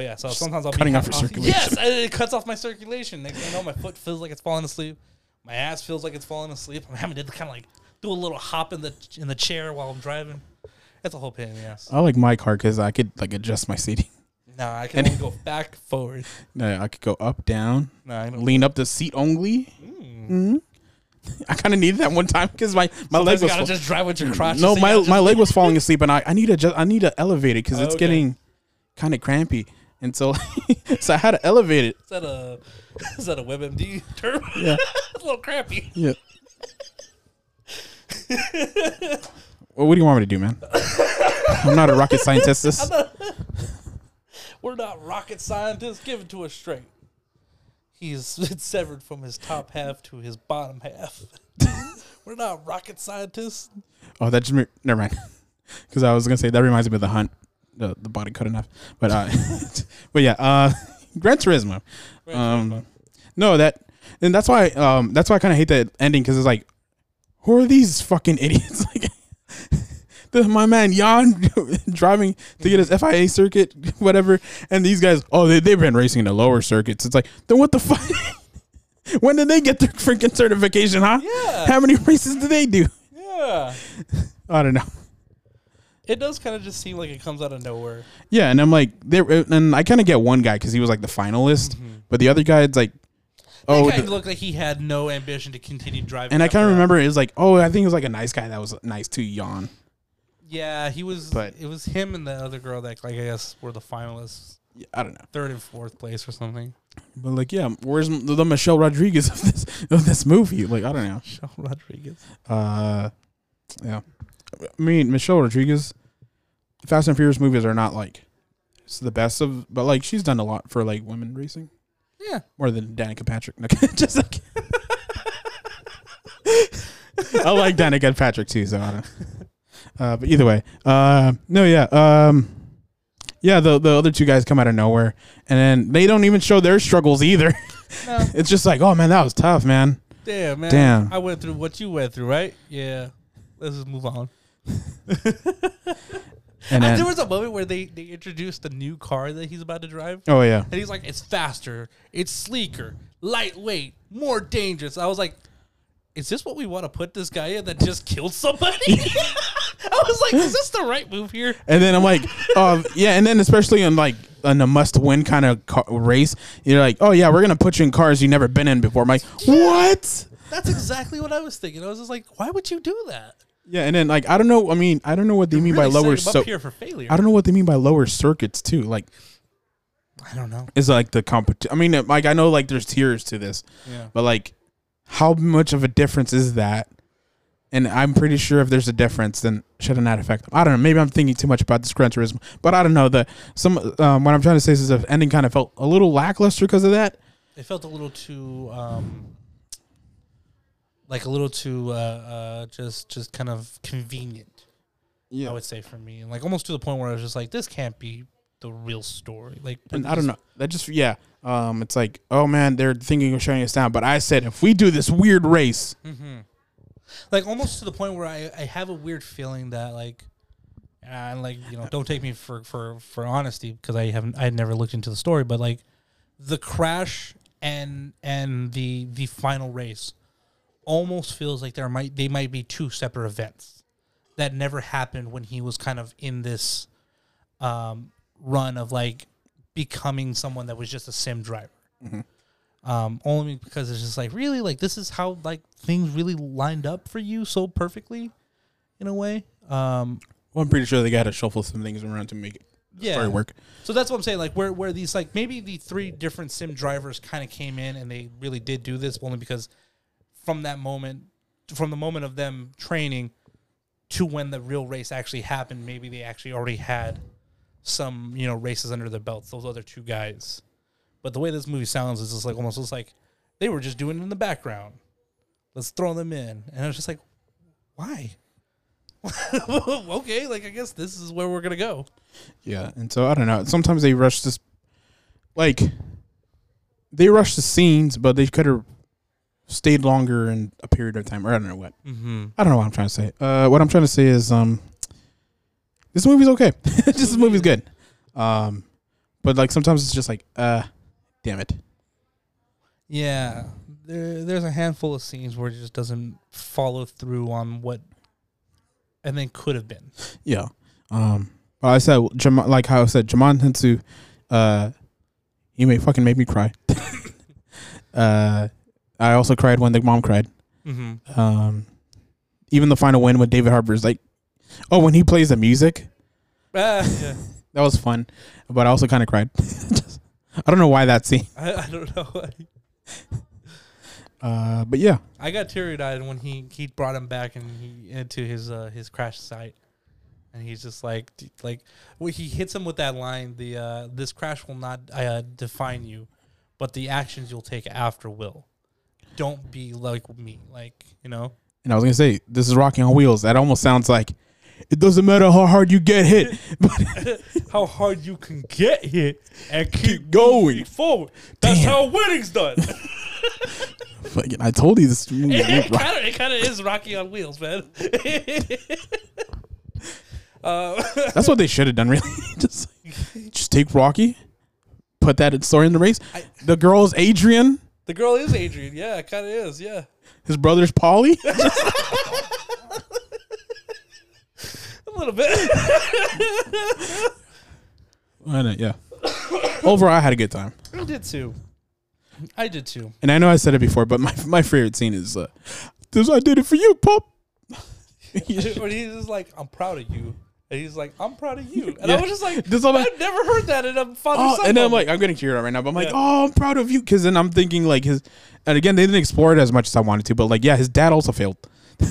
but yeah, so sometimes I'll cutting be off your circulation. Yes, it cuts off my circulation. Next thing I know, my foot feels like it's falling asleep. My ass feels like it's falling asleep. I'm having to kind of like do a little hop in the in the chair while I'm driving. It's a whole pain in the ass. I like my car because I could like adjust my seating. (laughs) Nah, I can only go back forward. No, I could go up, down, Nah, I don't. lean up the seat only. Mm. hmm (laughs) I kind of needed that one time because my my leg Sometimes you was gotta fa- just drive with your crotch. no my my leg (laughs) was falling asleep and I I need to just I need to elevate it because it's Okay. getting kind of crampy and so (laughs) so I had to elevate it. Is that a (laughs) is that a WebMD term? Yeah. (laughs) it's a little crappy. Yeah. well, what do you want me to do, man? I'm not a rocket scientist. This- We're not rocket scientists. Give it to us straight. He's severed from his top half to his bottom half. We're not rocket scientists. Oh, that just never mind. Because I was gonna say that reminds me of the hunt, the the body cut enough. But uh, (laughs) but yeah, uh, (laughs) Gran Turismo. Um, no, that and that's why um that's why I kind of hate that ending because it's like, who are these fucking (laughs) idiots? Like, the, my man Jann driving to get his FIA circuit, whatever, and these guys, oh, they they've been racing in the lower circuits. It's like, then what the fuck? when did they get their freaking certification, huh? Yeah. How many races do they do? yeah. I don't know. It does kind of just seem like it comes out of nowhere. Yeah, and I'm like, there, uh, and I kind of get one guy because he was like the finalist, mm-hmm. but the other oh, guy, it's like, Oh, it kind of the- looked like he had no ambition to continue driving. and I kind of remember it was like, oh, I think it was like a nice guy that was uh, nice to Jann. Yeah, he was. But- it was him and the other girl that, like, I guess, were the finalists. Yeah, I don't know. third and fourth place or something. But like, yeah, where's the Michelle Rodriguez of this (laughs) of this movie? Like, I don't know. Michelle Rodriguez. Uh, yeah. I mean, Michelle Rodriguez. Fast and Furious movies are not like it's the best of, but like she's done a lot for like women racing Yeah. more than Danica Patrick. (laughs) Just like (laughs) I like Danica Patrick too, so I don't. Uh, but either way, uh, no, yeah, um, yeah. The the other two guys come out of nowhere, and then they don't even show their struggles either. (laughs) No. it's just like, oh man, that was tough, man. Damn, man. Damn. I went through what you went through, right? Yeah. Let's just move on. And there was a moment where they, they introduced the new car that he's about to drive. oh yeah, And he's like, it's faster, it's sleeker, lightweight, more dangerous. I was like, is this what we want to put this guy in that just killed somebody? (laughs) (laughs) I was like, is this the right move here? And then I'm like, um, yeah, and then especially in like in a must-win kind of car- race, you're like, oh yeah, we're gonna put you in cars you've never been in before. I'm like, what? That's exactly what I was thinking. I was just like, why would you do that? Yeah, and then like I don't know. I mean, I don't know what they mean Really by lower. So here for failure. I don't know what they mean by lower circuits too. Like, I don't know. is like the competition? I mean, like I know like there's tiers to this, Yeah. but like, how much of a difference is that? And I'm pretty sure if there's a difference, then shouldn't that affect them? I don't know. Maybe I'm thinking too much about Turismo, but I don't know. The some um, what I'm trying to say is the ending kind of felt a little lackluster because of that. It felt a little too, um, like a little too, uh, uh, just just kind of convenient. Yeah, I would say for me, and like almost to the point where I was just like, this can't be the real story. Like, And I don't know. That just yeah. Um, it's like, oh man, they're thinking of shutting us down. But I said if we do this weird race, hmm Like almost to the point where I, I have a weird feeling that like, and like you know, don't take me for for for honesty because I haven't I had never looked into the story, but like the crash and and the the final race almost feels like there might they might be two separate events that never happened when he was kind of in this um, run of like becoming someone that was just a sim driver. Um, only because it's just like really? Like this is how like things really lined up for you so perfectly in a way? Um well, I'm pretty sure they got to shuffle some things around to make it yeah. story work. so that's what i'm saying like where where these like maybe the three different sim drivers kind of came in and they really did do this only because from that moment from the moment of them training to when the real race actually happened. Maybe they actually already had some you know races under their belts those other two guys. But the way this movie sounds is just like almost looks like they were just doing it in the background. Let's throw them in. And i was just like why? (laughs) Okay like i guess this is where we're gonna go. Yeah, and so I don't know. Sometimes they rush this, like, they rush the scenes, but they could have stayed longer in a period of time, or I don't know what. mm-hmm. I don't know what I'm trying to say. Uh, what I'm trying to say is, um, this movie's okay. (laughs) this movie's good. Um, but like sometimes it's just like, uh, damn it. Yeah, there, there's a handful of scenes where it just doesn't follow through on what I think could have been. Yeah. Um, but I said, Jam- like how I said, Djimon Hounsou, uh, he may fucking made me cry. (laughs) uh, I also cried when the mom cried. Mm-hmm. Um, even the final win with David Harbour is like, oh, when he plays the music, Ah, yeah. (laughs) that was fun. But I also kind of cried. (laughs) Just, I don't know why that scene. I, I don't know. Uh, but yeah, I got teary eyed when he, he brought him back and he into his uh, his crash site, and he's just like like well, he hits him with that line: the uh, this crash will not uh, define you, but the actions you'll take after will. Don't be like me, like you know. and I was gonna say this is Rocky on wheels. That almost sounds like it doesn't matter how hard you get hit, (laughs) but (laughs) how hard you can get hit and keep going. forward. That's Damn. how winning's done. (laughs) fucking, I told you this movie. it kind of it kind of is Rocky on wheels, man. uh, That's what they should have done. Really, just just take Rocky, put that story in the race. I- the girl's Adrian. The girl is Adrian. Yeah, it kind of is. Yeah, His brother's Paulie. (laughs) a little bit. I know, yeah. Overall, I had a good time, I did too. I did too. and I know I said it before, but my my favorite scene is uh, this. I did it for you, pup. (laughs) when he's just like, "I'm proud of you," And he's like, "I'm proud of you," and Yeah. I was just like, (laughs) This all "I've never heard that in a father Oh, son." and then I'm like, I'm getting teared up right now, but I'm like, Yeah. oh, I'm proud of you, because then I'm thinking like his, and again, they didn't explore it as much as I wanted to, but like, yeah, his dad also failed,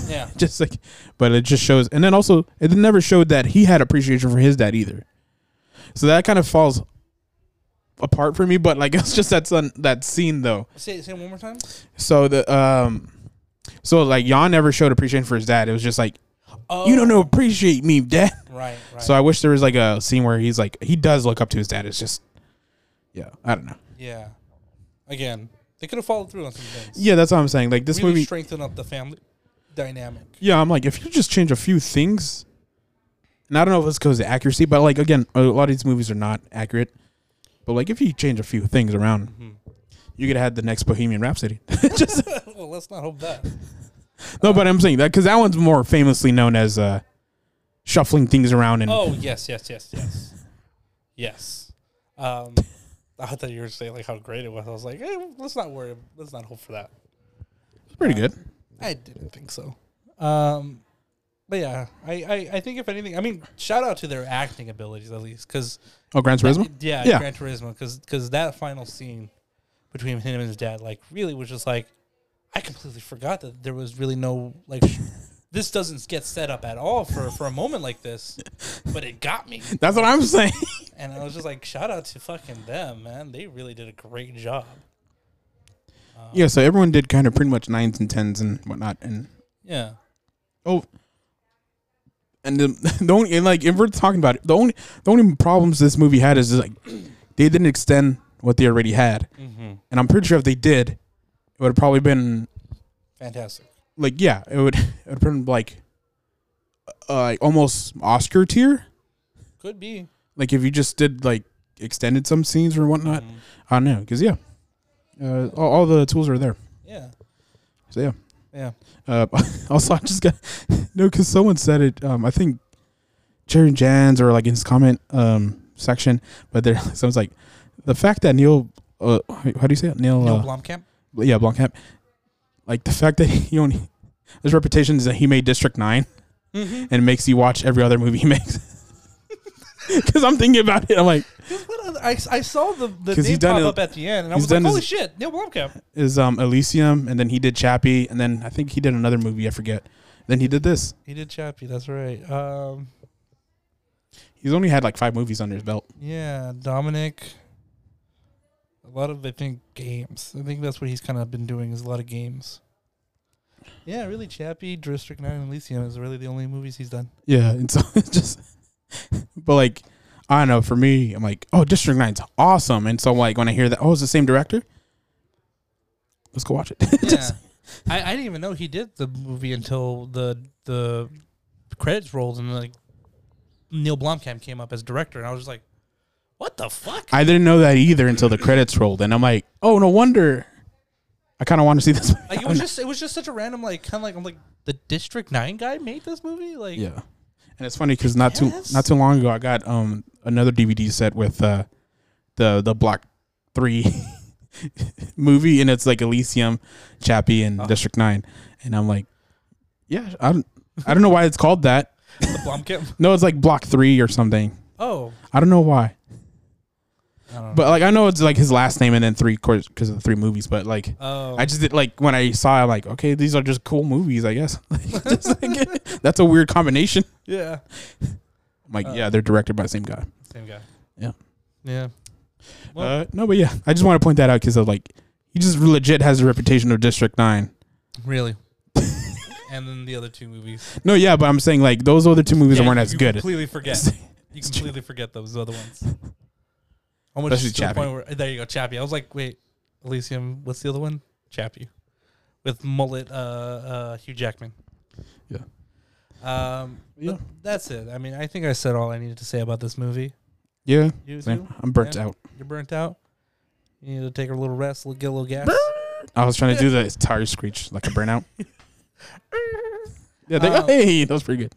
yeah, (laughs) just like, but it just shows, and then also it never showed that he had appreciation for his dad either, so that kind of falls apart for me. But like, (laughs) it's just that son, that scene though. say say it one more time. So the um, so like Jann never showed appreciation for his dad. It was just like, Oh, you don't know appreciate me, dad. (laughs) Right, right. So I wish there was like a scene where he's like he does look up to his dad. It's just, yeah, I don't know. yeah. Again, they could have followed through on some things. Yeah, that's what I'm saying. Like this really movie. strengthen up the family dynamic. Yeah, I'm like, if you just change a few things, and I don't know if it's because of accuracy, but like again, a lot of these movies are not accurate. But like, if you change a few things around, Mhm. you could have had the next Bohemian Rhapsody. (laughs) just (laughs) well, let's not hope that. No, but I'm saying that because that one's more famously known as uh, shuffling things around and Oh yes, yes, yes, yes, yes. Um, (laughs) I thought you were saying like how great it was. I was like, hey, let's not worry. Let's not hope for that. it's pretty good. I didn't think so. Um, but yeah, I, I, I think if anything, I mean, shout out to their acting abilities at least, because Oh, Gran Turismo. yeah, Yeah. Gran Turismo, because that final scene between him and his dad, like, really was just like, I completely forgot that there was really no like. (laughs) This doesn't get set up at all for, for a moment like this, but it got me. That's what I'm saying. And I was just like, shout out to fucking them, man. They really did a great job. yeah, so everyone did kind of pretty much nines and tens and whatnot, and Yeah. oh, and the, (laughs) the only and like if we're talking about it, the only the only problems this movie had is just like they didn't extend what they already had, Mm-hmm. and I'm pretty sure if they did, it would have probably been Fantastic. like yeah, it would (laughs) it would have been like uh, like almost Oscar tier, Could be. like if you just did like extended some scenes or whatnot. Mhm. I don't know, because yeah, uh, all, all the tools are there. Yeah. So yeah. Yeah. Uh, (laughs) also, I just got (laughs) no because someone said it. Um, I think Jeremy Jahns or like in his comment um section, but there someone's like the fact that Neil, uh, how do you say it? Neil, Neil uh, Blomkamp. Yeah, Blomkamp. Like the fact that (laughs) he only his reputation is that he made District Nine Mm-hmm. and makes you watch every other movie he makes. (laughs) Because I'm thinking about it, I'm like, What other, I, I saw the, the name pop up at the end, and I was like, holy his- shit, Neil Blomkamp. is um Elysium, and then he did Chappie, and then I think he did another movie, I forget. Then he did this. He did Chappie, that's right. Um, He's only had like five movies under his belt. yeah, Dominic. A lot of, I think, games. I think that's what he's kind of been doing is a lot of games. Yeah, really, Chappie, District 9, and Elysium is really the only movies he's done. Yeah, and (laughs) so it's (laughs) just, but like, I don't know. For me, I'm like, oh, District Nine's awesome, and so like when I hear that, oh, it's the same director. Let's go watch it. (laughs) Yeah. I, I didn't even know he did the movie until the the credits rolled and like Neil Blomkamp came up as director and I was just like, What the fuck? I didn't know that either until the credits rolled, and I'm like, oh, no wonder. I kind of want to see this. Like it was just it was just such a random like kind of like I'm like the District Nine guy made this movie like Yeah, and it's funny because not too Yes. not too long ago, I got um another DVD set with uh the the Block Three (laughs) movie, and it's like Elysium, Chappie, and Oh. District Nine, and I'm like, yeah, I don't I don't know why it's called that. the Blomkamp. (laughs) No, it's like Block Three or something. Oh, I don't know why, I don't know. But like I know it's like his last name and then three course because of the three movies, but like. oh, I just did like when I saw, it, I'm like, okay, these are just cool movies, I guess. (laughs) Just like, (laughs) that's a weird combination. yeah, I'm like, Uh, yeah, they're directed by the same guy. same guy. Yeah. yeah. Well, uh, no, but yeah, I just want to point that out because of like he just legit has a reputation of District Nine. really. (laughs) and then the other two movies. No, yeah, but I'm saying like those other two movies Yeah, weren't as good. Completely forget. You completely forget those other ones. Almost Especially to the Chappie. point where there you go, Chappie. I was like, wait, Elysium. What's the other one? Chappie, with mullet. Uh, uh, Hugh Jackman. Yeah. Um. Yeah. that's it. I mean, I think I said all I needed to say about this movie. Yeah, You, same. I'm burnt Yeah. out. You're burnt out. You need to take a little rest, get a little gas. I was trying to do the tire screech like a burnout. (laughs) Yeah, they, Um, hey, that was pretty good.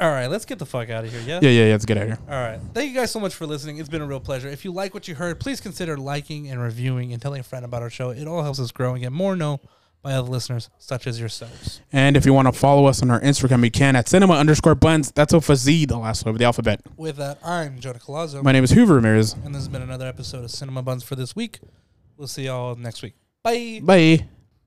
All right, let's get the fuck out of here. Yeah. Yeah, yeah, yeah. Let's get out of here. All right. Thank you guys so much for listening. It's been a real pleasure. If you like what you heard, please consider liking and reviewing and telling a friend about our show. It all helps us grow and get more know by other listeners such as yourselves. And if you want to follow us on our Instagram, you can at cinema underscore bunz. That's with a Z, the last one of the alphabet. With that, I'm Jonah Colazzo, My name is Hoover Ramirez. and this has been another episode of Cinema Bunz for this week. We'll see y'all next week. Bye. Bye.